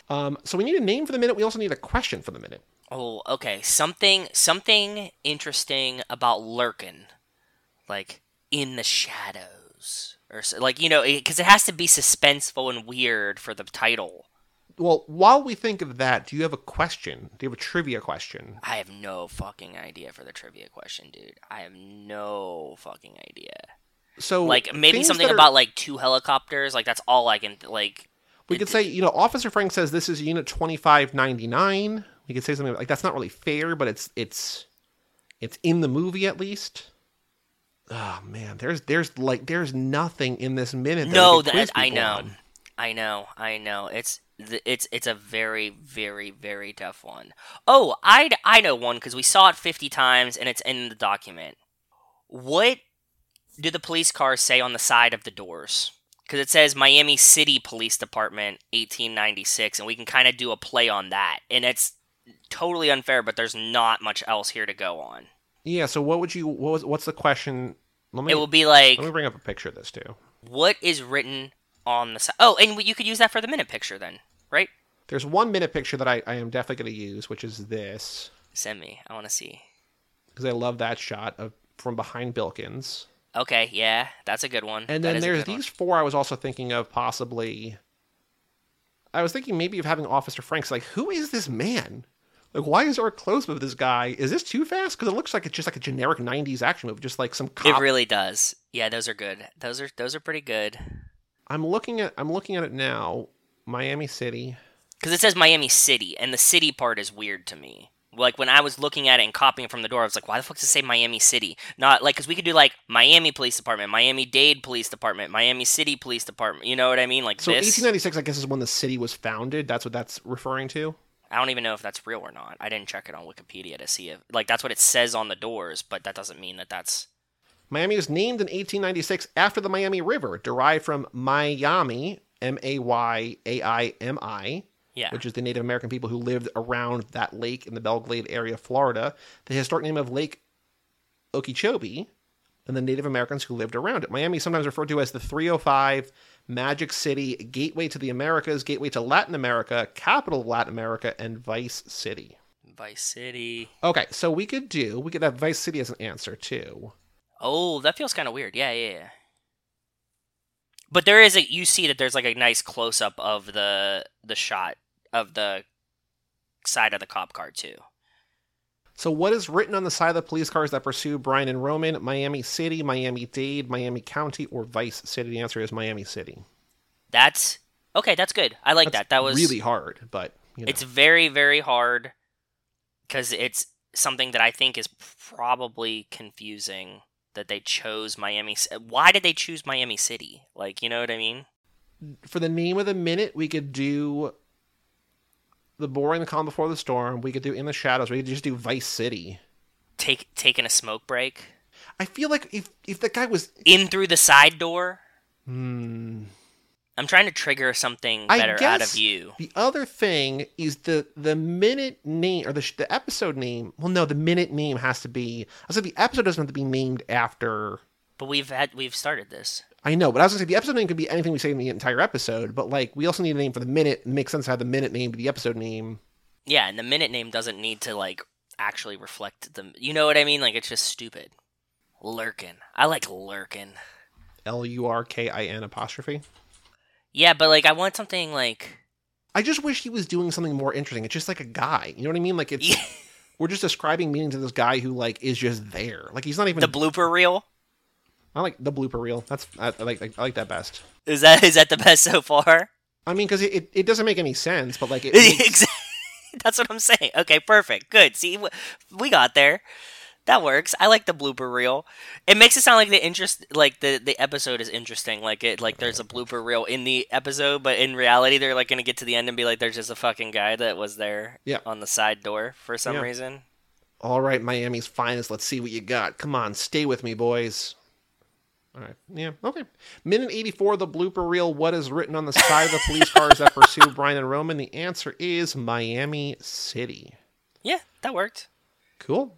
Um, so we need a name for the minute. We also need a question for the minute. Oh, okay. Something something interesting about Lurkin, like in the shadows, or so, like you know, because it has to be suspenseful and weird for the title. Well, while we think of that, do you have a question? Do you have a trivia question? I have no fucking idea for the trivia question, dude. I have no fucking idea. So like maybe something are- about like two helicopters. Like that's all I can like. We could say, you know, Officer Frank says this is Unit twenty five ninety nine. We could say something like that's not really fair, but it's it's it's in the movie at least. Oh man, there's there's like there's nothing in this minute. That No, that I know, on. I know, I know. It's it's it's a very very very tough one. Oh, I I know one because we saw it fifty times and it's in the document. What do the police cars say on the side of the doors? Because it says Miami City Police Department, eighteen ninety six, and we can kind of do a play on that, and it's totally unfair. But there's not much else here to go on. Yeah. So what would you? What was? What's the question? Let me. It will be like let me bring up a picture of this too. what is written on the side. Oh, and you could use that for the minute picture then, right? There's one minute picture that I, I am definitely going to use, which is this, Send me. I want to see. because I love that shot of from behind Bilkins. Okay, yeah, that's a good one. And then there's good one. these four I was also thinking of possibly. I was thinking maybe of having Officer Frank's like, who is this man? Like, why is there a close of this guy? Is this too fast? Because it looks like it's just like a generic '90s action movie, just like some cop. It really does. Yeah, those are good. Those are those are pretty good. I'm looking at I'm looking at it now. Miami City. Because it says Miami City, and the city part is weird to me. Like when I was looking at it and copying from the door, I was like, "Why the fuck does it say Miami City?" Not like because we could do like Miami Police Department, Miami Dade Police Department, Miami City Police Department. You know what I mean? Like So this. 1896, I guess, is when the city was founded. That's what that's referring to. I don't even know if that's real or not. I didn't check it on Wikipedia to see if like that's what it says on the doors, but that doesn't mean that that's Miami was named in 1896 after the Miami River, derived from Miami, M A Y A I M I, yeah. which is the Native American people who lived around that lake in the Belle Glade area of Florida. The historic name of Lake Okeechobee, and the Native Americans who lived around it. Miami is sometimes referred to as the 305, Magic City, Gateway to the Americas, Gateway to Latin America, capital of Latin America, and Vice City. Vice City. Okay, so we could do, we could have Vice City as an answer too. Oh, that feels kind of weird. Yeah, yeah, yeah. But there is a you see that there's like a nice close up of the the shot of the side of the cop car too. So, what is written on the side of the police cars that pursue Brian and Roman? Miami City, Miami Dade, Miami County, or Vice City? The answer is Miami City. That's okay. That's good. I like That's that. That was really hard, but you know. It's very very hard because it's something that I think is probably confusing that they chose Miami. Why did they choose Miami City? Like, you know what I mean? for the name of the minute, we could do the boring, the calm before the storm. We could do in the shadows. We could just do Vice City. Take taking a smoke break I feel like if if the guy was, in through the side door. hmm, I'm trying to trigger something better out of you. The other thing is the the minute name or the the episode name. Well, no, the minute name has to be. I said the episode doesn't have to be named after. But we've had we've started this. I know, but I was gonna say the episode name could be anything we say in the entire episode. But like, we also need a name for the minute. It makes sense to have the minute name be the episode name. Yeah, and the minute name doesn't need to like actually reflect the. You know what I mean? Like it's just stupid. Lurkin. I like lurkin. L U R K I N apostrophe. Yeah, but like I want something like. I just wish he was doing something more interesting. It's just like a guy. You know what I mean? Like it's we're just describing meaning to this guy who like is just there. Like he's not even. the blooper reel. I like the blooper reel. That's I, I like I like that best. Is that is that the best so far? I mean, because it, it, it doesn't make any sense, but like it makes, That's what I'm saying. Okay, perfect. Good. See, we got there. That works. I like the blooper reel. It makes it sound like the interest, like the the episode is interesting. Like it, like there's a blooper reel in the episode, but in reality, they're like gonna get to the end and be like, "There's just a fucking guy that was there Yeah. on the side door for some Yeah. reason." all right, Miami's finest. Let's see what you got. Come on, stay with me, boys. All right, yeah, okay. Minute eighty-four, the blooper reel. What is written on the side of the police cars that pursue Brian and Roman? The answer is Miami City. Yeah, that worked. Cool.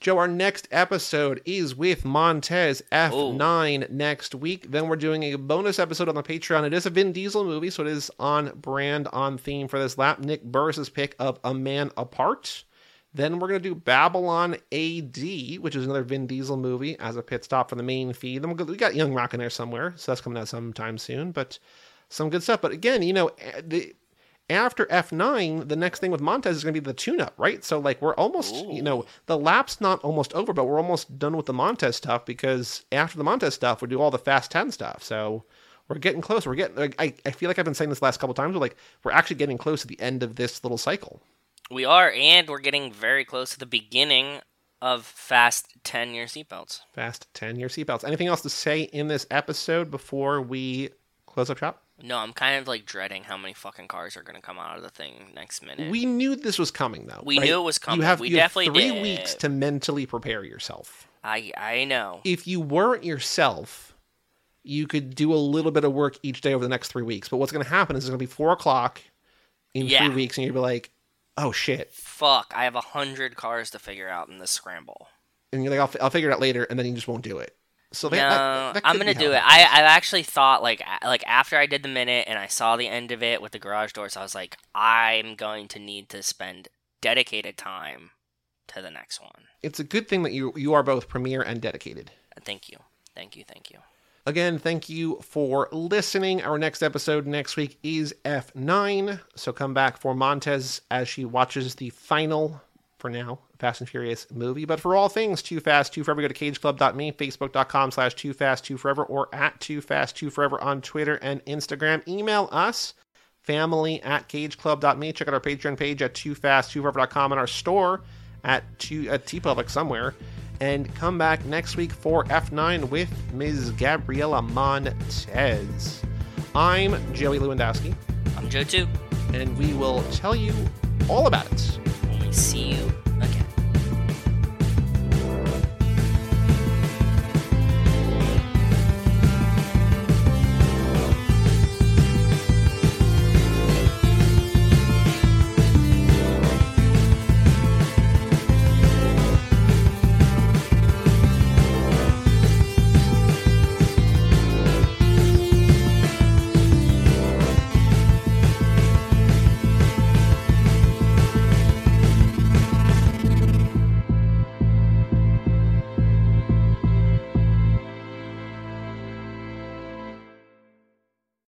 Joe, our next episode is with Montez F9 next week. Then we're doing a bonus episode on the Patreon. It is a Vin Diesel movie, so it is on brand, on theme for this lap. Nick Burris's pick of A Man Apart. Then we're going to do Babylon AD, which is another Vin Diesel movie, as a pit stop for the main feed. Then we'll go, we got Young Rock in there somewhere, so that's coming out sometime soon. But some good stuff. But again, you know, eh, the after F9, the next thing with Montez is going to be the tune up, right? So, like, we're almost, you know, the lap's not almost over, but we're almost done with the Montez stuff because after the Montez stuff, we do all the Fast 10 stuff. So, we're getting close. We're getting, like, I, I feel like I've been saying this last couple times, but like, we're actually getting close to the end of this little cycle. We are, and we're getting very close to the beginning of Fast 10 year seatbelts. Fast 10 year seatbelts. Anything else to say in this episode before we close up shop? No, I'm kind of like dreading how many fucking cars are going to come out of the thing next minute. We knew this was coming, though. We right? knew it was coming. You have, We you have three did. weeks to mentally prepare yourself. I I know. If you weren't yourself, you could do a little bit of work each day over the next three weeks. But what's going to happen is it's going to be four o'clock in Yeah. three weeks, and you'll be like, "Oh shit!" Fuck, I have a hundred cars to figure out in this scramble. And you're like, "I'll, fi- I'll figure it out later," and then you just won't do it. So that, no, that- that I'm gonna do it. I I actually thought like like after I did the minute and I saw the end of it with the garage doors, I was like, I'm going to need to spend dedicated time to the next one. It's a good thing that you you are both premier and dedicated. Uh, thank you, thank you, thank you. Again, thank you for listening. Our next episode next week is F9. So come back for Montez as she watches the final, for now, Fast and Furious movie. But for all things Too Fast, Too Forever, go to cageclub.me, facebook.com slash Too Fast, Too Forever, or at Too Fast, Too Forever on Twitter and Instagram. Email us, family at cageclub.me. Check out our Patreon page at Too Fast, Too Forever.com and our store at, two, at TeePublic somewhere. And come back next week for F9 with Ms. Gabriela Montez. I'm Joey Lewandowski, I'm Joe too. and we will tell you all about it see you again.